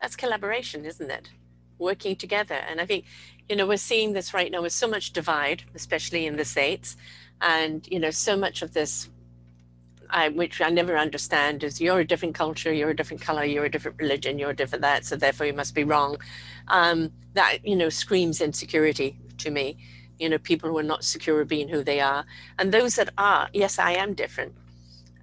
That's collaboration, isn't it? working together. And I think, you know, we're seeing this right now with so much divide, especially in the States. And, you know, so much of this, I, which I never understand, is you're a different culture, you're a different color, you're a different religion, you're a different that, so therefore you must be wrong. Um, that, you know, screams insecurity to me. You know, people who are not secure being who they are. And those that are, yes, I am different.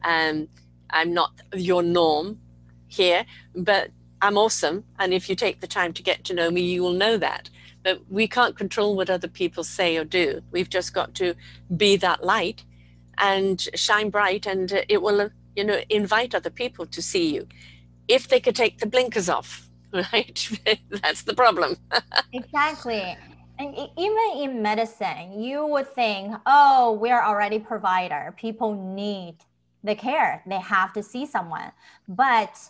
Um, I'm not your norm here, but I'm awesome. And if you take the time to get to know me, you will know that. But we can't control what other people say or do. We've just got to be that light and shine bright, and it will, you know, invite other people to see you. If they could take the blinkers off, right? That's the problem. exactly. And even in medicine, you would think, oh, we're already provider. People need the care. They have to see someone. But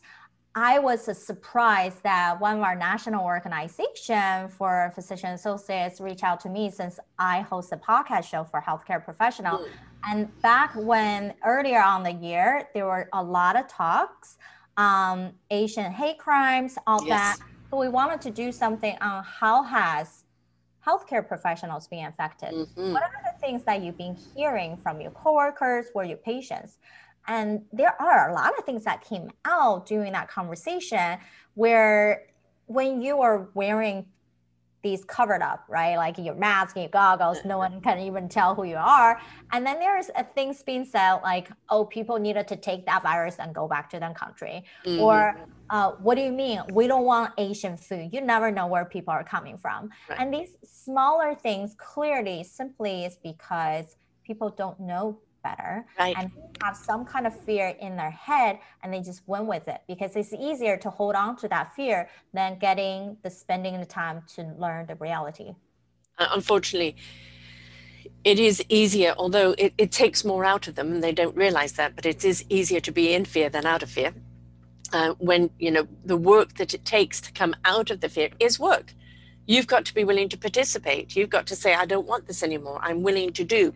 I was surprised that one of our national organization for physician associates reached out to me since I host a podcast show for healthcare professional. Mm. And back when earlier on the year, there were a lot of talks, um, Asian hate crimes, all yes. that. So we wanted to do something on how has healthcare professionals being affected. Mm-hmm. What are the things that you've been hearing from your coworkers or your patients? And there are a lot of things that came out during that conversation where when you are wearing these covered up, right? Like your mask and your goggles, no one can even tell who you are. And then there's a things being said like, oh, people needed to take that virus and go back to their country. Mm-hmm. Or uh, what do you mean? We don't want Asian food. You never know where people are coming from. Right. And these smaller things clearly simply is because people don't know better right. and have some kind of fear in their head and they just went with it because it's easier to hold on to that fear than getting the spending the time to learn the reality. Uh, unfortunately it is easier although it, it takes more out of them and they don't realize that but it is easier to be in fear than out of fear. Uh, when you know the work that it takes to come out of the fear is work. You've got to be willing to participate. You've got to say i don't want this anymore. I'm willing to do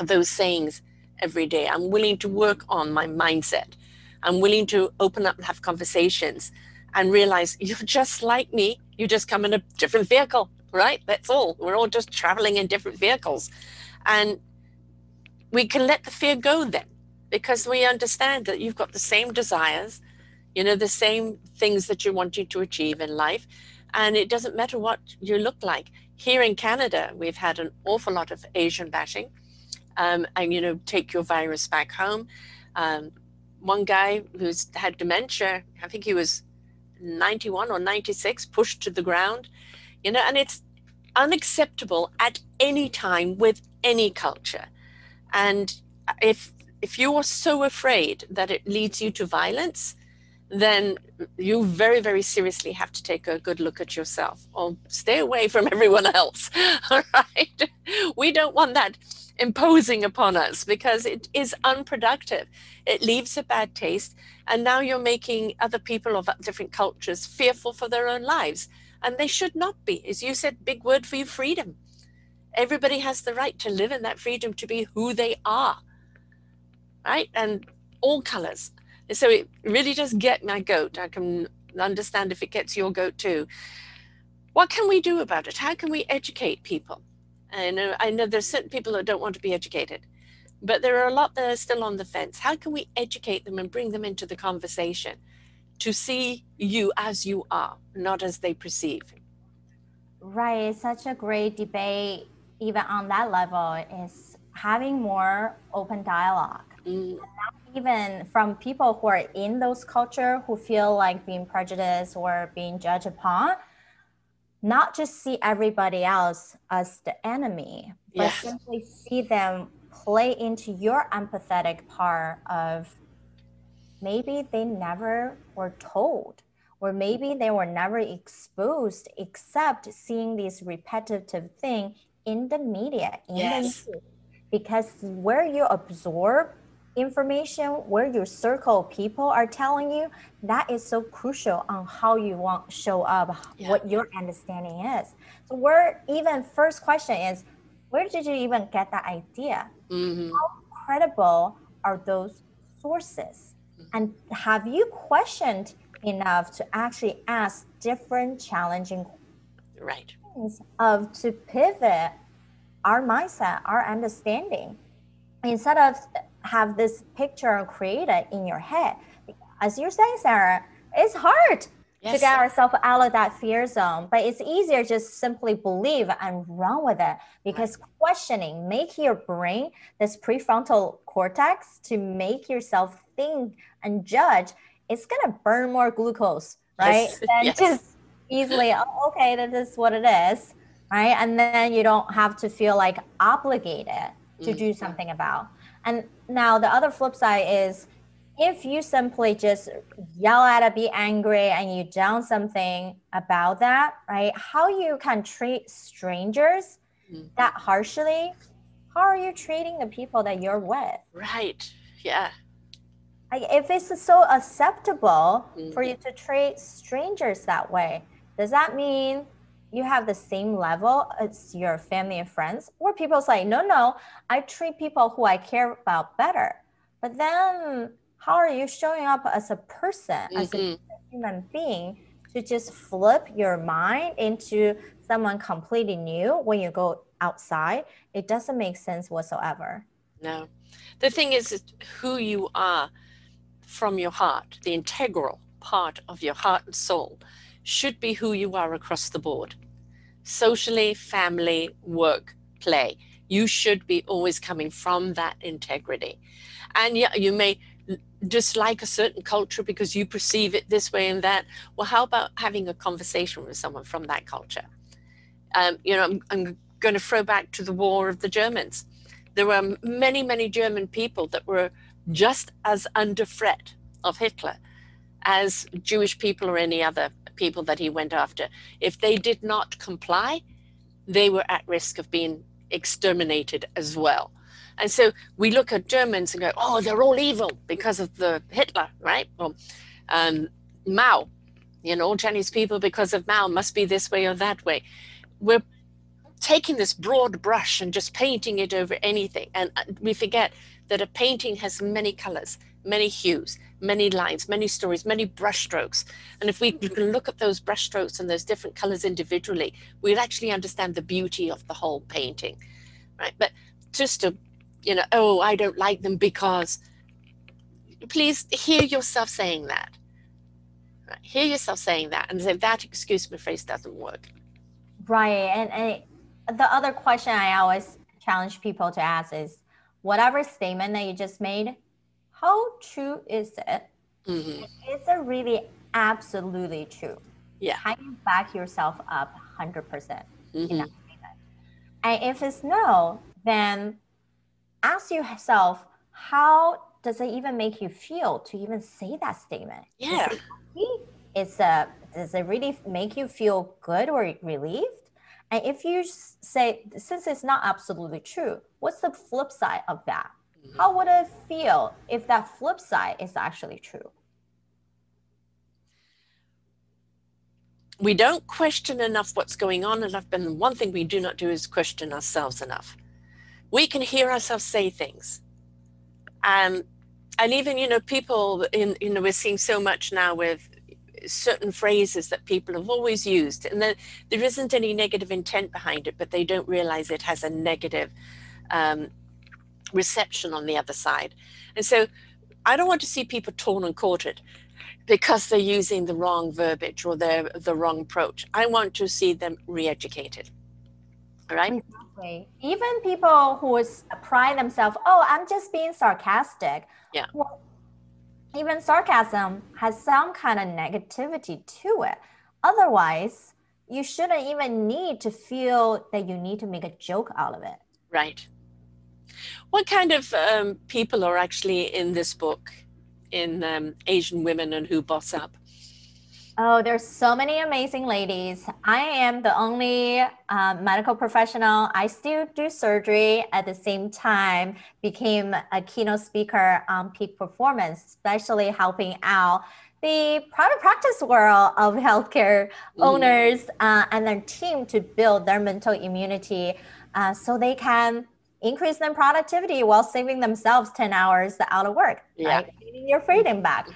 those sayings every day. I'm willing to work on my mindset. I'm willing to open up and have conversations and realize you're just like me. You just come in a different vehicle, right? That's all. We're all just traveling in different vehicles. And we can let the fear go then because we understand that you've got the same desires, you know, the same things that you're wanting to achieve in life. And it doesn't matter what you look like. Here in Canada, we've had an awful lot of Asian bashing um, and you know take your virus back home. Um, one guy who's had dementia, I think he was 91 or 96, pushed to the ground. You know, and it's unacceptable at any time with any culture. And if if you are so afraid that it leads you to violence, then you very, very seriously have to take a good look at yourself or stay away from everyone else. All right. We don't want that imposing upon us because it is unproductive. It leaves a bad taste. And now you're making other people of different cultures fearful for their own lives. And they should not be. As you said, big word for you freedom. Everybody has the right to live in that freedom to be who they are. Right? And all colors. And so it really does get my goat. I can understand if it gets your goat too. What can we do about it? How can we educate people? I know, I know there's certain people that don't want to be educated, but there are a lot that are still on the fence. How can we educate them and bring them into the conversation to see you as you are, not as they perceive? Right. It's such a great debate, even on that level, is having more open dialogue. Mm. even from people who are in those culture who feel like being prejudiced or being judged upon not just see everybody else as the enemy, but yes. simply see them play into your empathetic part of maybe they never were told or maybe they were never exposed except seeing this repetitive thing in the media in yes. the news because where you absorb information where your circle of people are telling you that is so crucial on how you want show up yeah. what your understanding is so where even first question is where did you even get that idea mm-hmm. how credible are those sources mm-hmm. and have you questioned enough to actually ask different challenging right of to pivot our mindset our understanding instead of have this picture created in your head. As you're saying, Sarah, it's hard yes. to get ourselves out of that fear zone, but it's easier just simply believe and run with it because questioning make your brain, this prefrontal cortex, to make yourself think and judge. It's gonna burn more glucose, right? Yes. Than yes. just easily, oh, okay, that is what it is, right? And then you don't have to feel like obligated to mm. do something about. And now the other flip side is if you simply just yell at it, be angry, and you done something about that, right? How you can treat strangers mm-hmm. that harshly? How are you treating the people that you're with? Right. Yeah. Like if it's so acceptable mm-hmm. for you to treat strangers that way, does that mean you have the same level as your family and friends or people say no no i treat people who i care about better but then how are you showing up as a person mm-hmm. as a mm-hmm. human being to just flip your mind into someone completely new when you go outside, it doesn't make sense whatsoever. No. The thing is, who you are from your heart, the integral part of your heart and soul, should be who you are across the board. Socially, family, work, play. You should be always coming from that integrity. And yeah, you may dislike a certain culture because you perceive it this way and that. Well, how about having a conversation with someone from that culture? Um, you know, I'm, I'm going to throw back to the war of the Germans. There were many, many German people that were just as under threat of Hitler as Jewish people or any other people that he went after. If they did not comply, they were at risk of being exterminated as well. And so we look at Germans and go, oh, they're all evil because of the Hitler, right? Or um, Mao, you know, all Chinese people because of Mao must be this way or that way. We're taking this broad brush and just painting it over anything. And uh, we forget that a painting has many colors, many hues, many lines, many stories, many brushstrokes. And if we mm-hmm. can look at those brushstrokes and those different colors individually, we'll actually understand the beauty of the whole painting, right? But just to you know, oh, I don't like them because. Please hear yourself saying that. Right? Hear yourself saying that, and say that excuse me phrase doesn't work. Right, and, and the other question I always challenge people to ask is, whatever statement that you just made, how true is it? Mm-hmm. Is it really absolutely true? Yeah. Can you back yourself up 100% mm-hmm. in that statement? And if it's no, then ask yourself, how does it even make you feel to even say that statement? Yeah. Is it, it's a, does it really make you feel good or relieved? And if you say, since it's not absolutely true, what's the flip side of that? How would it feel if that flip side is actually true? We don't question enough what's going on enough, and one thing we do not do is question ourselves enough we can hear ourselves say things. Um, and even, you know, people in, you know, we're seeing so much now with certain phrases that people have always used and then there isn't any negative intent behind it, but they don't realize it has a negative um, reception on the other side. And so I don't want to see people torn and quartered because they're using the wrong verbiage or they're the wrong approach. I want to see them re-educated. All right. Exactly. Even people who pride themselves, oh, I'm just being sarcastic. Yeah. Well, even sarcasm has some kind of negativity to it. Otherwise, you shouldn't even need to feel that you need to make a joke out of it. Right. What kind of um, people are actually in this book, in um, Asian Women and Who Boss Up? Oh, there's so many amazing ladies. I am the only uh, medical professional. I still do surgery at the same time, became a keynote speaker on peak performance, especially helping out the private practice world of healthcare mm. owners uh, and their team to build their mental immunity uh, so they can increase their productivity while saving themselves 10 hours out of work, yeah. right? your freedom back.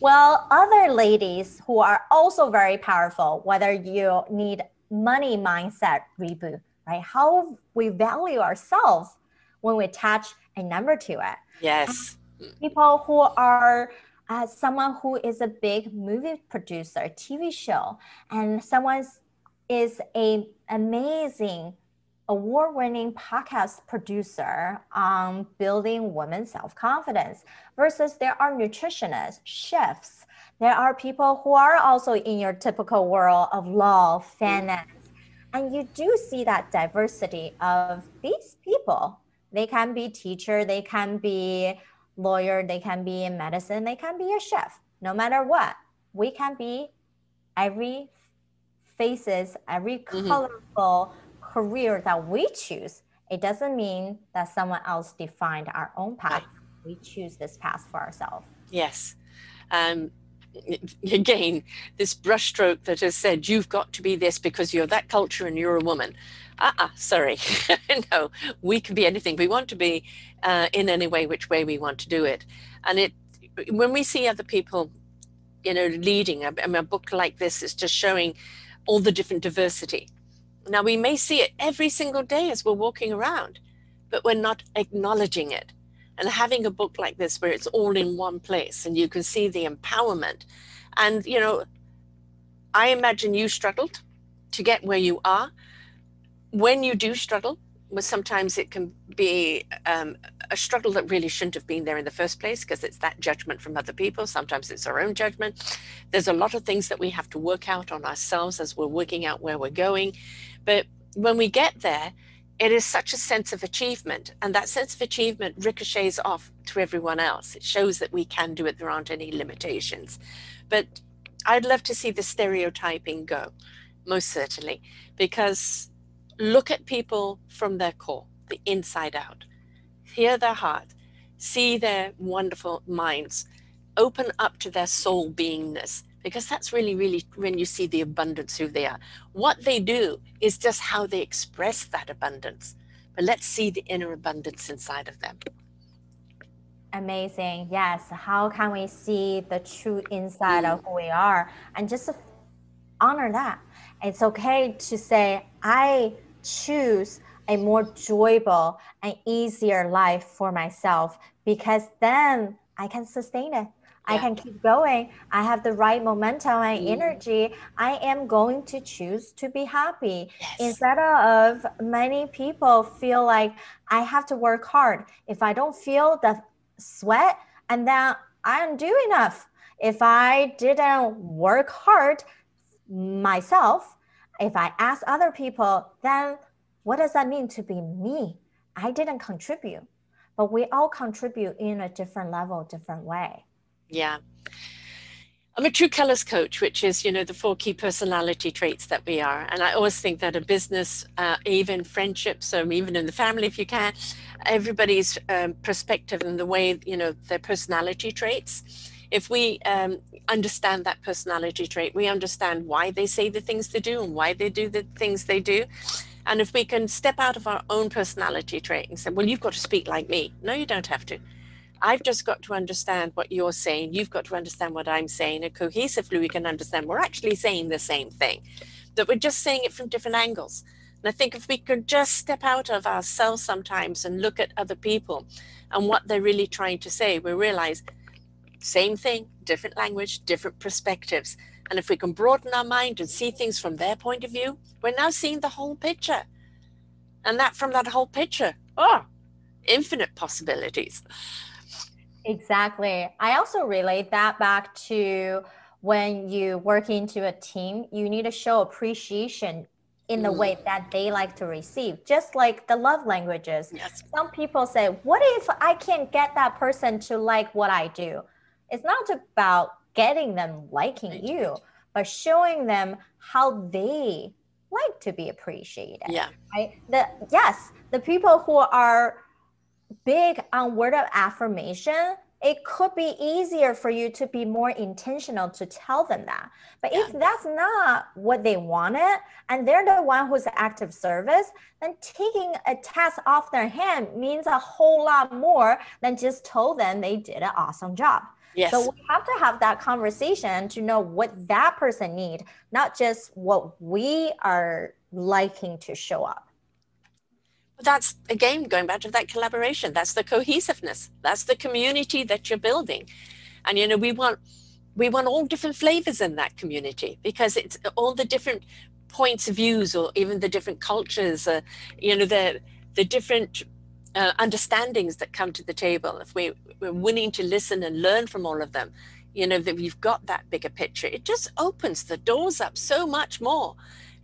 Well, other ladies who are also very powerful, whether you need money mindset reboot, right? How we value ourselves when we attach a number to it. Yes. People who are uh, someone who is a big movie producer, TV show, and someone is a amazing award-winning podcast producer on building women's self-confidence versus there are nutritionists chefs. There are people who are also in your typical world of law finance. And you do see that diversity of these people. They can be teacher they can be lawyer they can be in medicine they can be a chef. No matter what we can be every faces every mm-hmm. Career that we choose, it doesn't mean that someone else defined our own path. We choose this path for ourselves. Yes. Um, again, this brushstroke that has said you've got to be this because you're that culture and you're a woman. Ah, uh-uh, sorry. no, we can be anything we want to be uh, in any way, which way we want to do it. And it, when we see other people you know, leading. I mean, a book like this is just showing all the different diversity. Now, we may see it every single day as we're walking around, but we're not acknowledging it. And having a book like this where it's all in one place and you can see the empowerment. And, you know, I imagine you struggled to get where you are. When you do struggle, sometimes it can be um, a struggle that really shouldn't have been there in the first place because it's that judgment from other people. Sometimes it's our own judgment. There's a lot of things that we have to work out on ourselves as we're working out where we're going. But when we get there, it is such a sense of achievement. And that sense of achievement ricochets off to everyone else. It shows that we can do it, there aren't any limitations. But I'd love to see the stereotyping go, most certainly, because look at people from their core, the inside out. Hear their heart, see their wonderful minds, open up to their soul beingness, because that's really, really when you see the abundance who they are. What they do is just how they express that abundance. But let's see the inner abundance inside of them. Amazing. Yes. How can we see the true inside of who we are and just honor that? It's okay to say, I choose a more joyful and easier life for myself because then I can sustain it. Yeah. I can keep going. I have the right momentum and mm. energy. I am going to choose to be happy yes. instead of many people feel like I have to work hard. If I don't feel the sweat, and then I don't do enough. If I didn't work hard myself, if I ask other people, then what does that mean to be me? I didn't contribute, but we all contribute in a different level, different way. Yeah. I'm a true colors coach, which is, you know, the four key personality traits that we are. And I always think that a business, uh, even friendships, or even in the family, if you can, everybody's um, perspective and the way, you know, their personality traits if we um, understand that personality trait, we understand why they say the things they do and why they do the things they do. And if we can step out of our own personality trait and say, well, you've got to speak like me. No, you don't have to. I've just got to understand what you're saying. You've got to understand what I'm saying. And cohesively, we can understand we're actually saying the same thing, that we're just saying it from different angles. And I think if we could just step out of ourselves sometimes and look at other people and what they're really trying to say, we realize same thing, different language, different perspectives. And if we can broaden our mind and see things from their point of view, we're now seeing the whole picture. And that from that whole picture, oh, infinite possibilities. Exactly. I also relate that back to when you work into a team, you need to show appreciation in the way mm. that they like to receive, just like the love languages. Yes. Some people say, What if I can't get that person to like what I do? It's not about getting them liking you, but showing them how they like to be appreciated. Yeah. Right. The yes, the people who are big on word of affirmation, it could be easier for you to be more intentional to tell them that. But yeah. if that's not what they wanted and they're the one who's active service, then taking a task off their hand means a whole lot more than just told them they did an awesome job. Yes. So we have to have that conversation to know what that person need, not just what we are liking to show up. But that's again going back to that collaboration. That's the cohesiveness. That's the community that you're building. And you know, we want we want all different flavors in that community because it's all the different points of views or even the different cultures, uh, you know, the the different uh, understandings that come to the table, if we, we're willing to listen and learn from all of them, you know, that we've got that bigger picture, it just opens the doors up so much more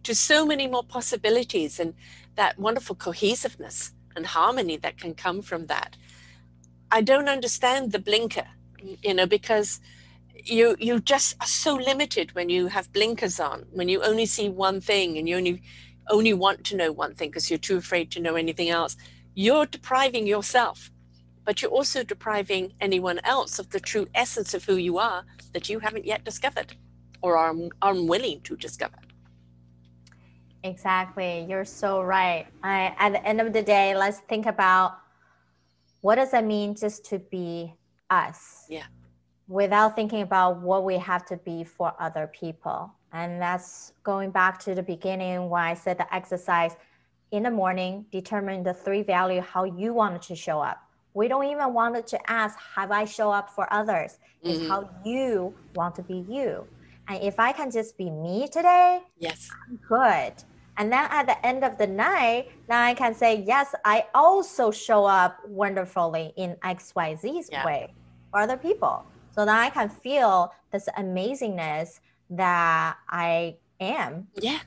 to so many more possibilities and that wonderful cohesiveness and harmony that can come from that. I don't understand the blinker, you know, because you you just are so limited when you have blinkers on, when you only see one thing and you only only want to know one thing because you're too afraid to know anything else you're depriving yourself, but you're also depriving anyone else of the true essence of who you are that you haven't yet discovered or are unwilling to discover. Exactly. You're so right. I, at the end of the day, let's think about what does that mean just to be us? Yeah. without thinking about what we have to be for other people. And that's going back to the beginning when I said the exercise in the morning, determine the three value how you wanted to show up. We don't even want to ask, have I show up for others? It's mm-hmm. how you want to be you. And if I can just be me today, yes, I'm good. And then at the end of the night, now I can say, yes, I also show up wonderfully in XYZ's yeah. way for other people. So then I can feel this amazingness that I am. Yeah.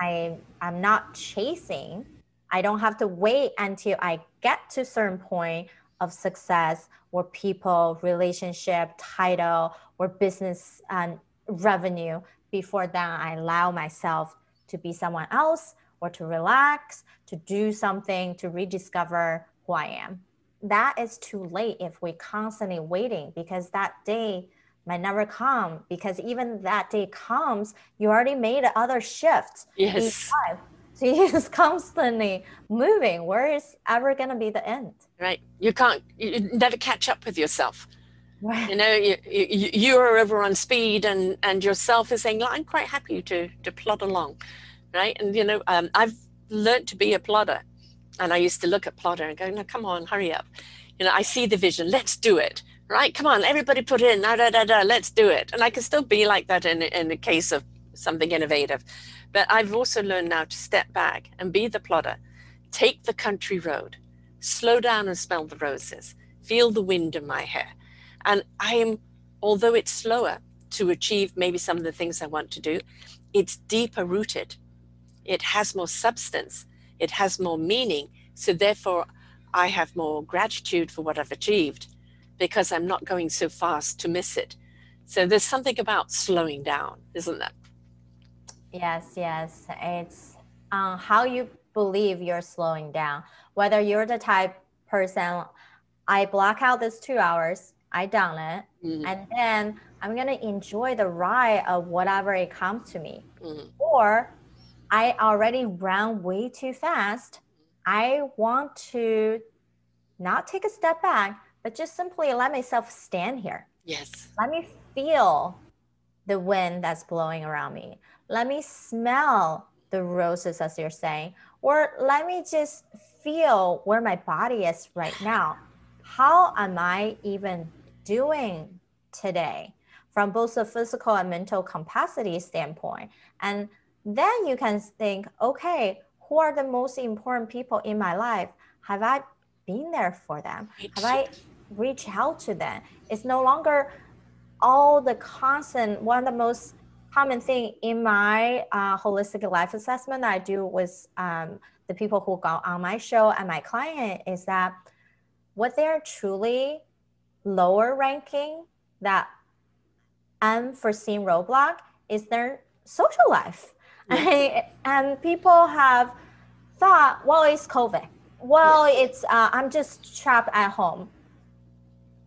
I I'm not chasing. I don't have to wait until I get to certain point of success or people, relationship, title, or business and revenue before then I allow myself to be someone else or to relax, to do something, to rediscover who I am that is too late if we're constantly waiting because that day might never come because even that day comes you already made other shifts. Yes. So you're constantly moving. Where is ever going to be the end? Right. You can't you never catch up with yourself. Right. you know you, you, you are over on speed and and yourself is saying i'm quite happy to to plod along. Right? And you know um, i've learned to be a plodder. And I used to look at Plotter and go, no, come on, hurry up. You know, I see the vision. Let's do it. Right? Come on, everybody put in. Da, da, da, da, let's do it. And I can still be like that in, in the case of something innovative. But I've also learned now to step back and be the plotter. Take the country road. Slow down and smell the roses. Feel the wind in my hair. And I am, although it's slower to achieve maybe some of the things I want to do, it's deeper rooted. It has more substance it has more meaning. So therefore, I have more gratitude for what I've achieved because I'm not going so fast to miss it. So there's something about slowing down, isn't there? Yes, yes. It's um, how you believe you're slowing down. Whether you're the type person, I block out this two hours, I done it, mm-hmm. and then I'm gonna enjoy the ride of whatever it comes to me. Mm-hmm. Or I already ran way too fast. I want to not take a step back, but just simply let myself stand here. Yes. Let me feel the wind that's blowing around me. Let me smell the roses, as you're saying, or let me just feel where my body is right now. How am I even doing today from both a physical and mental capacity standpoint? And then you can think, okay, who are the most important people in my life? Have I been there for them? Have I reached out to them? It's no longer all the constant, one of the most common thing in my uh, holistic life assessment I do with um, the people who go on my show and my client is that what they're truly lower ranking that unforeseen roadblock is their social life and people have thought, well, it's COVID. Well, it's uh, I'm just trapped at home.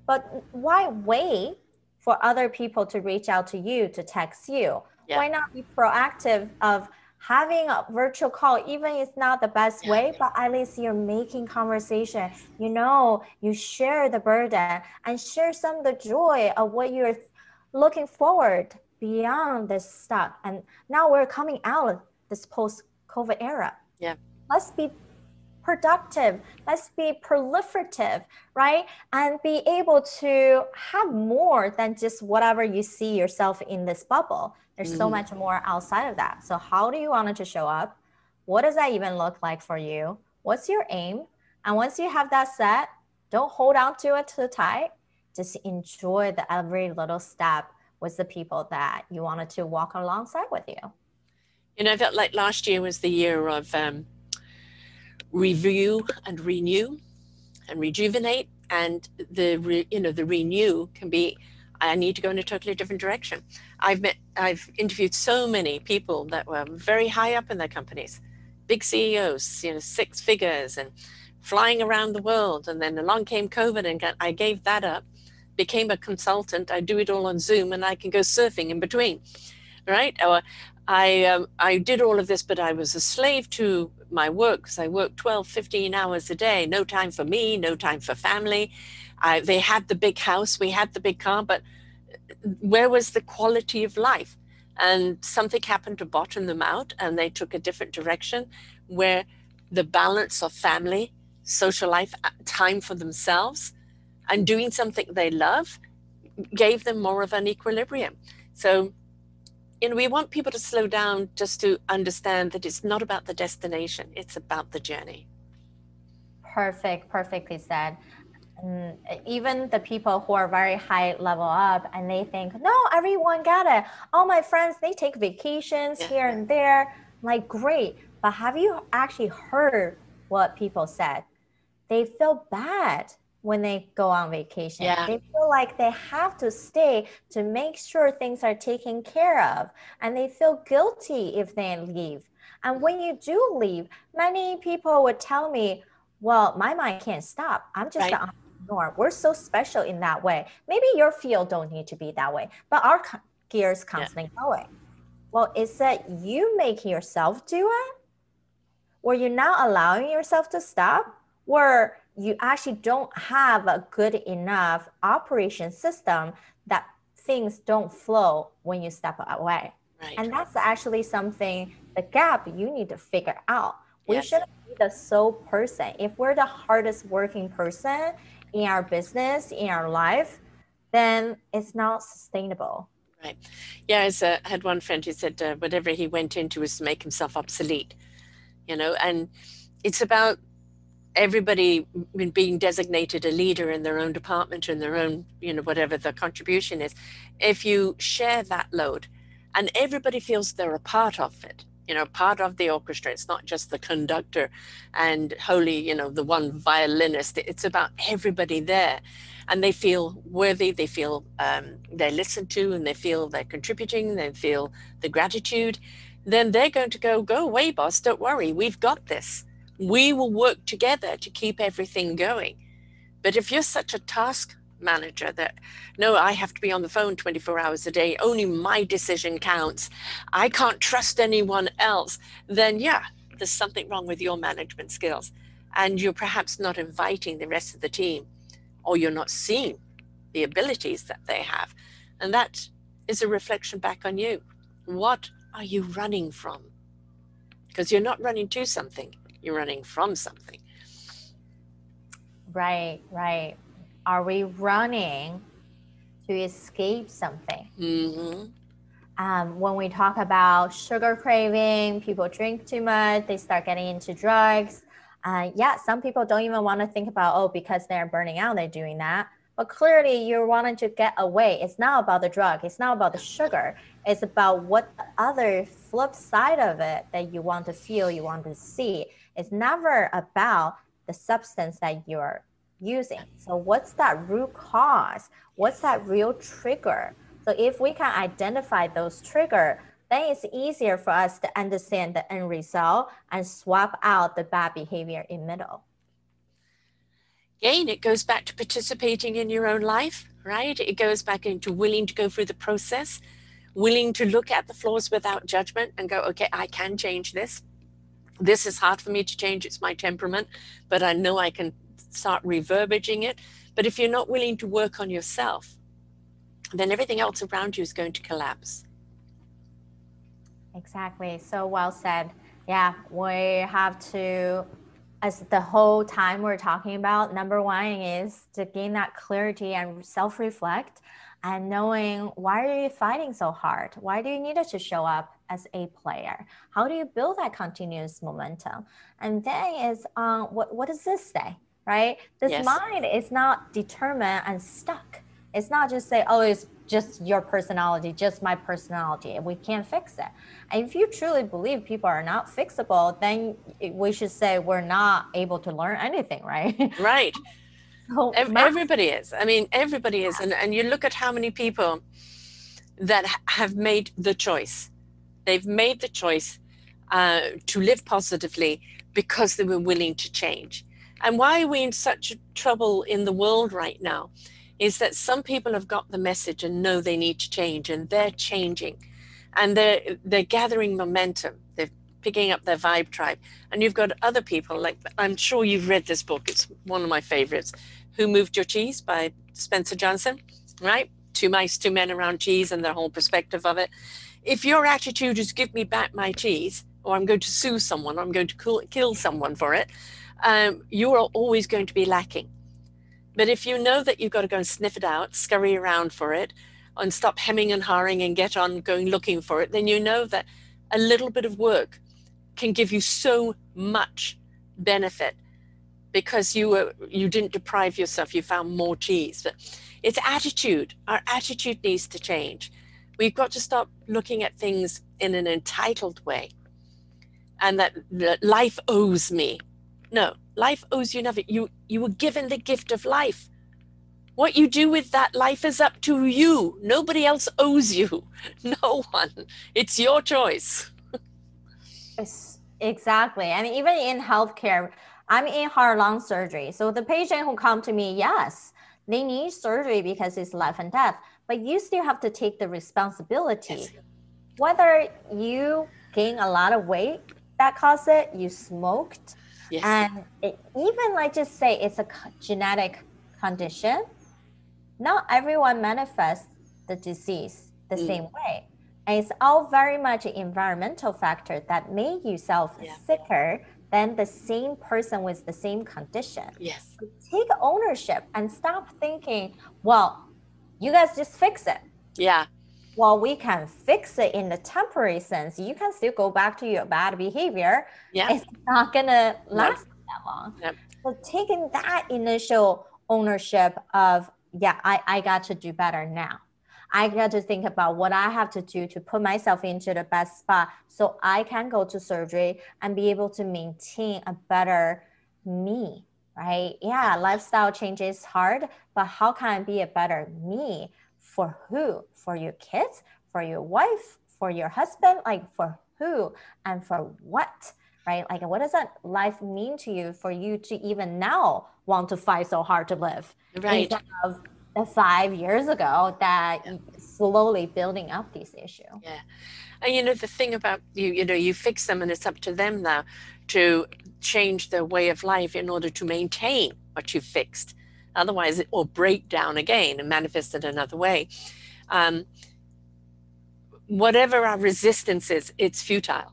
But why wait for other people to reach out to you to text you? Yeah. Why not be proactive of having a virtual call, even if it's not the best way, but at least you're making conversation. You know, you share the burden and share some of the joy of what you're looking forward beyond this stuff. And now we're coming out of this post COVID era. Yeah. Let's be productive. Let's be proliferative, right? And be able to have more than just whatever you see yourself in this bubble. There's mm. so much more outside of that. So, how do you want it to show up? What does that even look like for you? What's your aim? And once you have that set, don't hold on to it too tight. Just enjoy the every little step with the people that you wanted to walk alongside with you? You know, I felt like last year was the year of um, review and renew and rejuvenate. And the, re, you know, the renew can be, I need to go in a totally different direction. I've met, I've interviewed so many people that were very high up in their companies, big CEOs, you know, six figures and flying around the world. And then along came COVID and I gave that up became a consultant, I do it all on Zoom and I can go surfing in between, right? Or I, um, I did all of this, but I was a slave to my work because I worked 12, 15 hours a day, no time for me, no time for family. I, they had the big house, we had the big car, but where was the quality of life? And something happened to bottom them out, and they took a different direction where the balance of family, social life, uh, time for themselves, and doing something they love gave them more of an equilibrium. So, you know, we want people to slow down just to understand that it's not about the destination, it's about the journey. Perfect, perfectly said. And even the people who are very high level up and they think, no, everyone got it. All my friends, they take vacations yeah. here and there. Like, great. But have you actually heard what people said? They feel bad when they go on vacation. Yeah. They feel like they have to stay to make sure things are taken care of. And they feel guilty if they leave. And when you do leave, many people would tell me, well, my mind can't stop. I'm just right. an entrepreneur. We're so special in that way. Maybe your field don't need to be that way, but our gears constantly yeah. going. Well, is that you make yourself do it? Were you're not allowing yourself to stop? Where you actually don't have a good enough operation system that things don't flow when you step away. Right. And that's actually something, the gap you need to figure out. We yes. shouldn't be the sole person. If we're the hardest working person in our business, in our life, then it's not sustainable. Right. Yeah, I had one friend who said uh, whatever he went into was to make himself obsolete, you know, and it's about everybody being designated a leader in their own department in their own you know whatever the contribution is if you share that load and everybody feels they're a part of it you know part of the orchestra it's not just the conductor and holy you know the one violinist it's about everybody there and they feel worthy they feel um, they're listened to and they feel they're contributing they feel the gratitude then they're going to go go away boss don't worry we've got this we will work together to keep everything going. But if you're such a task manager that, no, I have to be on the phone 24 hours a day, only my decision counts, I can't trust anyone else, then yeah, there's something wrong with your management skills. And you're perhaps not inviting the rest of the team, or you're not seeing the abilities that they have. And that is a reflection back on you. What are you running from? Because you're not running to something, you're running from something. Right, right. Are we running to escape something? Mm-hmm. Um, when we talk about sugar craving, people drink too much, they start getting into drugs. Uh, yeah, some people don't even want to think about, oh, because they're burning out, they're doing that. But clearly, you're wanting to get away. It's not about the drug, it's not about the sugar. It's about what the other flip side of it that you want to feel, you want to see. It's never about the substance that you're using. So, what's that root cause? What's that real trigger? So, if we can identify those trigger, then it's easier for us to understand the end result and swap out the bad behavior in middle. Again, it goes back to participating in your own life, right? It goes back into willing to go through the process, willing to look at the flaws without judgment and go, okay, I can change this this is hard for me to change. It's my temperament, but I know I can start reverberating it. But if you're not willing to work on yourself, then everything else around you is going to collapse. Exactly. So well said. Yeah, we have to, as the whole time we're talking about, number one is to gain that clarity and self reflect and knowing why are you fighting so hard? Why do you need us to show up as a player? How do you build that continuous momentum? And then is uh, what what does this say? Right? This yes. mind is not determined and stuck. It's not just say, oh, it's just your personality, just my personality. And we can't fix it. And if you truly believe people are not fixable, then we should say we're not able to learn anything, right? Right. Oh, everybody is. I mean, everybody is. And, and you look at how many people that have made the choice. They've made the choice uh, to live positively because they were willing to change. And why are we in such trouble in the world right now? Is that some people have got the message and know they need to change and they're changing and they're they're gathering momentum. They're picking up their vibe tribe. And you've got other people like I'm sure you've read this book. It's one of my favorites. Who Moved Your Cheese by Spencer Johnson, right? two mice, two men around cheese and the whole perspective of it. If your attitude is give me back my cheese, or I'm going to sue someone, or I'm going to kill someone for it, um, you are always going to be lacking. But if you know that you've got to go and sniff it out, scurry around for it, and stop hemming and hawing and get on going looking for it, then you know that a little bit of work can give you so much benefit because you were you didn't deprive yourself you found more cheese. But it's attitude. Our attitude needs to change we've got to stop looking at things in an entitled way and that life owes me. No life owes you nothing. You you were given the gift of life. What you do with that life is up to you. Nobody else owes you. No one. It's your choice. Exactly. And even in healthcare I'm in heart lung surgery. So the patient who come to me, yes, they need surgery because it's life and death, but you still have to take the responsibility. Yes. Whether you gain a lot of weight that caused it, you smoked, yes. and it, even like just say it's a genetic condition, not everyone manifests the disease the mm. same way. And it's all very much an environmental factor that made yourself yeah. sicker than the same person with the same condition. Yes. take ownership and stop thinking, well, you guys just fix it. Yeah. Well, we can fix it in the temporary sense. You can still go back to your bad behavior. Yeah. It's not gonna last nope. that long. Yep. So taking that initial ownership of, yeah, I, I got to do better now. I got to think about what I have to do to put myself into the best spot so I can go to surgery and be able to maintain a better me, right? Yeah, lifestyle change is hard, but how can I be a better me for who? For your kids, for your wife, for your husband, like for who and for what? Right? Like, what does that life mean to you for you to even now want to fight so hard to live? Right. Instead of five years ago that yeah. slowly building up this issue. Yeah. And you know, the thing about you, you know, you fix them and it's up to them now to change their way of life in order to maintain what you fixed. Otherwise, it will break down again and manifest in another way. Um, whatever our resistance is, it's futile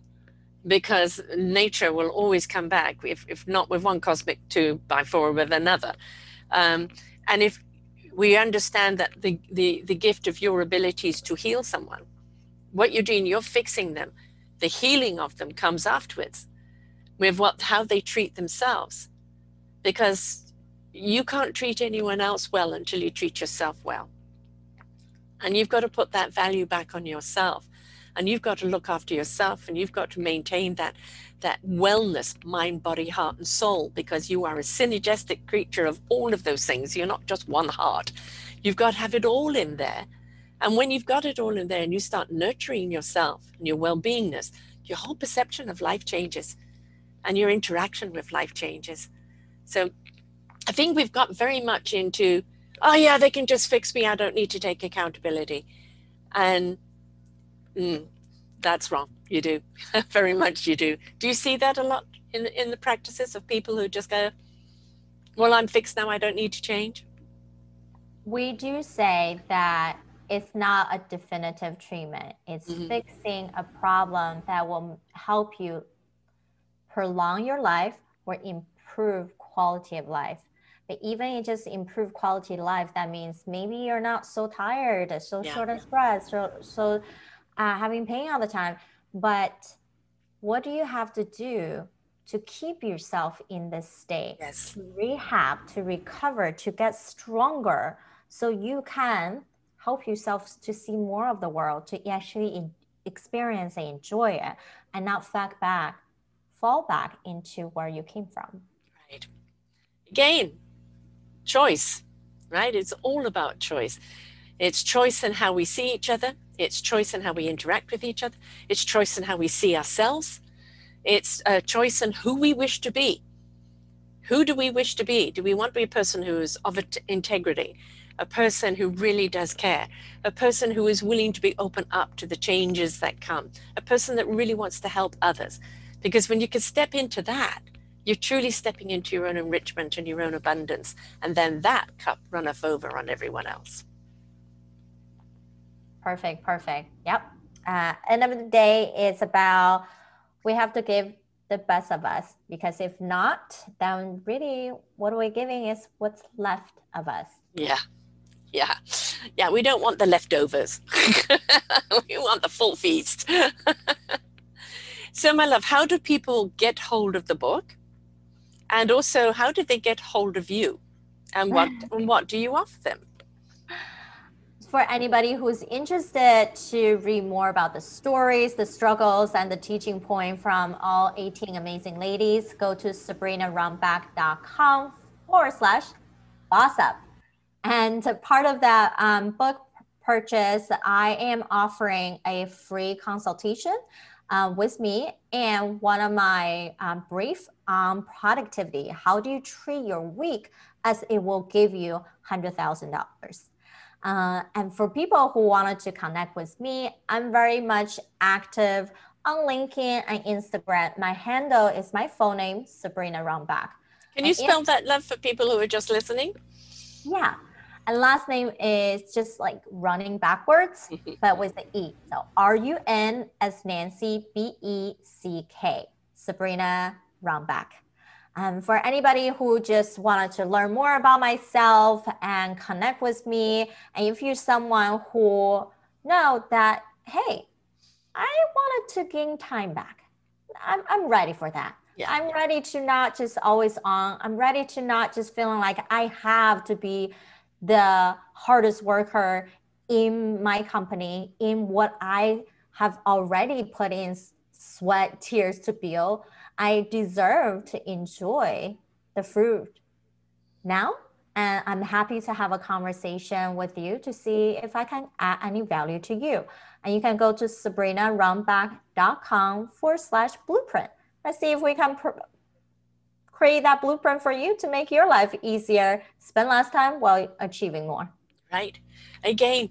because nature will always come back, if, if not with one cosmic two by four, with another. Um, and if we understand that the, the, the gift of your abilities to heal someone, what you're doing, you're fixing them. The healing of them comes afterwards with what how they treat themselves. Because you can't treat anyone else well until you treat yourself well. And you've got to put that value back on yourself. And you've got to look after yourself and you've got to maintain that that wellness, mind, body, heart, and soul, because you are a synergistic creature of all of those things. You're not just one heart. You've got to have it all in there. And when you've got it all in there and you start nurturing yourself and your well beingness, your whole perception of life changes and your interaction with life changes. So I think we've got very much into, oh, yeah, they can just fix me. I don't need to take accountability. And mm, that's wrong. You do. Very much you do. Do you see that a lot in, in the practices of people who just go, well, I'm fixed now, I don't need to change? We do say that it's not a definitive treatment. It's mm-hmm. fixing a problem that will help you prolong your life or improve quality of life. But even it just improve quality of life, that means maybe you're not so tired, so yeah. short of breath, so so uh, having pain all the time. But what do you have to do to keep yourself in this state? Yes. To rehab, to recover, to get stronger, so you can help yourself to see more of the world, to actually experience and enjoy it, and not fall back, fall back into where you came from. Right. Again, choice. Right. It's all about choice. It's choice in how we see each other. It's choice in how we interact with each other. It's choice in how we see ourselves. It's a choice in who we wish to be. Who do we wish to be? Do we want to be a person who is of integrity, a person who really does care, a person who is willing to be open up to the changes that come, a person that really wants to help others? Because when you can step into that, you're truly stepping into your own enrichment and your own abundance, and then that cup runneth over on everyone else. Perfect, perfect. Yep. Uh, end of the day, it's about we have to give the best of us because if not, then really what we're giving is what's left of us. Yeah. Yeah. Yeah. We don't want the leftovers. we want the full feast. so, my love, how do people get hold of the book? And also, how do they get hold of you? And what, and what do you offer them? for anybody who's interested to read more about the stories, the struggles, and the teaching point from all 18 amazing ladies, go to sabrinarunbeck.com forward slash boss up. And part of that um, book purchase, I am offering a free consultation uh, with me and one of my um, brief on productivity. How do you treat your week as it will give you $100,000? Uh, and for people who wanted to connect with me, I'm very much active on LinkedIn and Instagram. My handle is my full name, Sabrina Runbeck. Can you and spell that love for people who are just listening? Yeah. And last name is just like running backwards, but with the E. So R U N S Nancy B E C K, Sabrina Runbeck. Um, for anybody who just wanted to learn more about myself and connect with me, and if you're someone who know that, hey, I wanted to gain time back, I'm, I'm ready for that. Yeah. I'm ready to not just always on. I'm ready to not just feeling like I have to be the hardest worker in my company, in what I have already put in sweat, tears to build. I deserve to enjoy the fruit now. And I'm happy to have a conversation with you to see if I can add any value to you. And you can go to sabrinarunbeck.com forward slash blueprint. Let's see if we can pr- create that blueprint for you to make your life easier, spend less time while achieving more. Right. Again,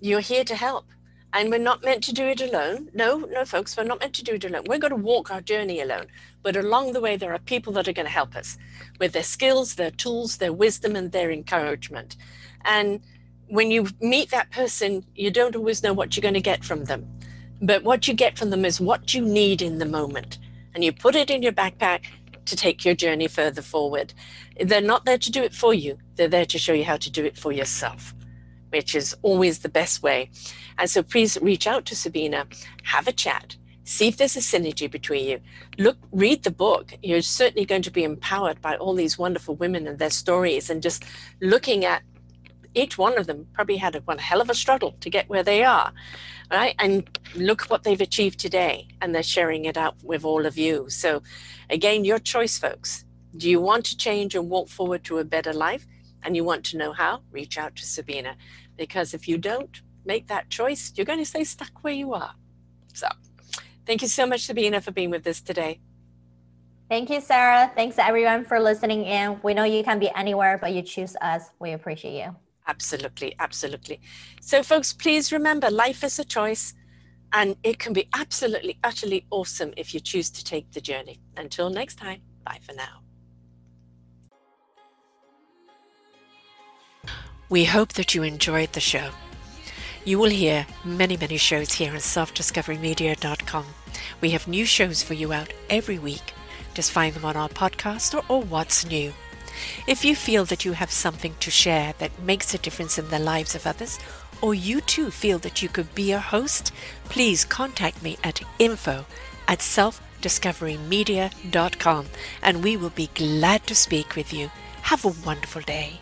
you're here to help. And we're not meant to do it alone. No, no, folks, we're not meant to do it alone. We're going to walk our journey alone. But along the way, there are people that are going to help us with their skills, their tools, their wisdom, and their encouragement. And when you meet that person, you don't always know what you're going to get from them. But what you get from them is what you need in the moment. And you put it in your backpack to take your journey further forward. They're not there to do it for you, they're there to show you how to do it for yourself which is always the best way. And so please reach out to Sabina, have a chat, see if there's a synergy between you. Look, read the book. You're certainly going to be empowered by all these wonderful women and their stories, and just looking at each one of them probably had a, one hell of a struggle to get where they are, right? And look what they've achieved today, and they're sharing it out with all of you. So, again, your choice, folks. Do you want to change and walk forward to a better life? and you want to know how, reach out to Sabina. Because if you don't make that choice, you're going to stay stuck where you are. So thank you so much, Sabina, for being with us today. Thank you, Sarah. Thanks everyone for listening in. We know you can be anywhere, but you choose us. We appreciate you. Absolutely, absolutely. So, folks, please remember life is a choice and it can be absolutely, utterly awesome if you choose to take the journey. Until next time, bye for now. We hope that you enjoyed the show. You will hear many, many shows here on selfdiscoverymedia.com. We have new shows for you out every week. Just find them on our podcast or, or What's New. If you feel that you have something to share that makes a difference in the lives of others, or you too feel that you could be a host, please contact me at info at selfdiscoverymedia.com and we will be glad to speak with you. Have a wonderful day.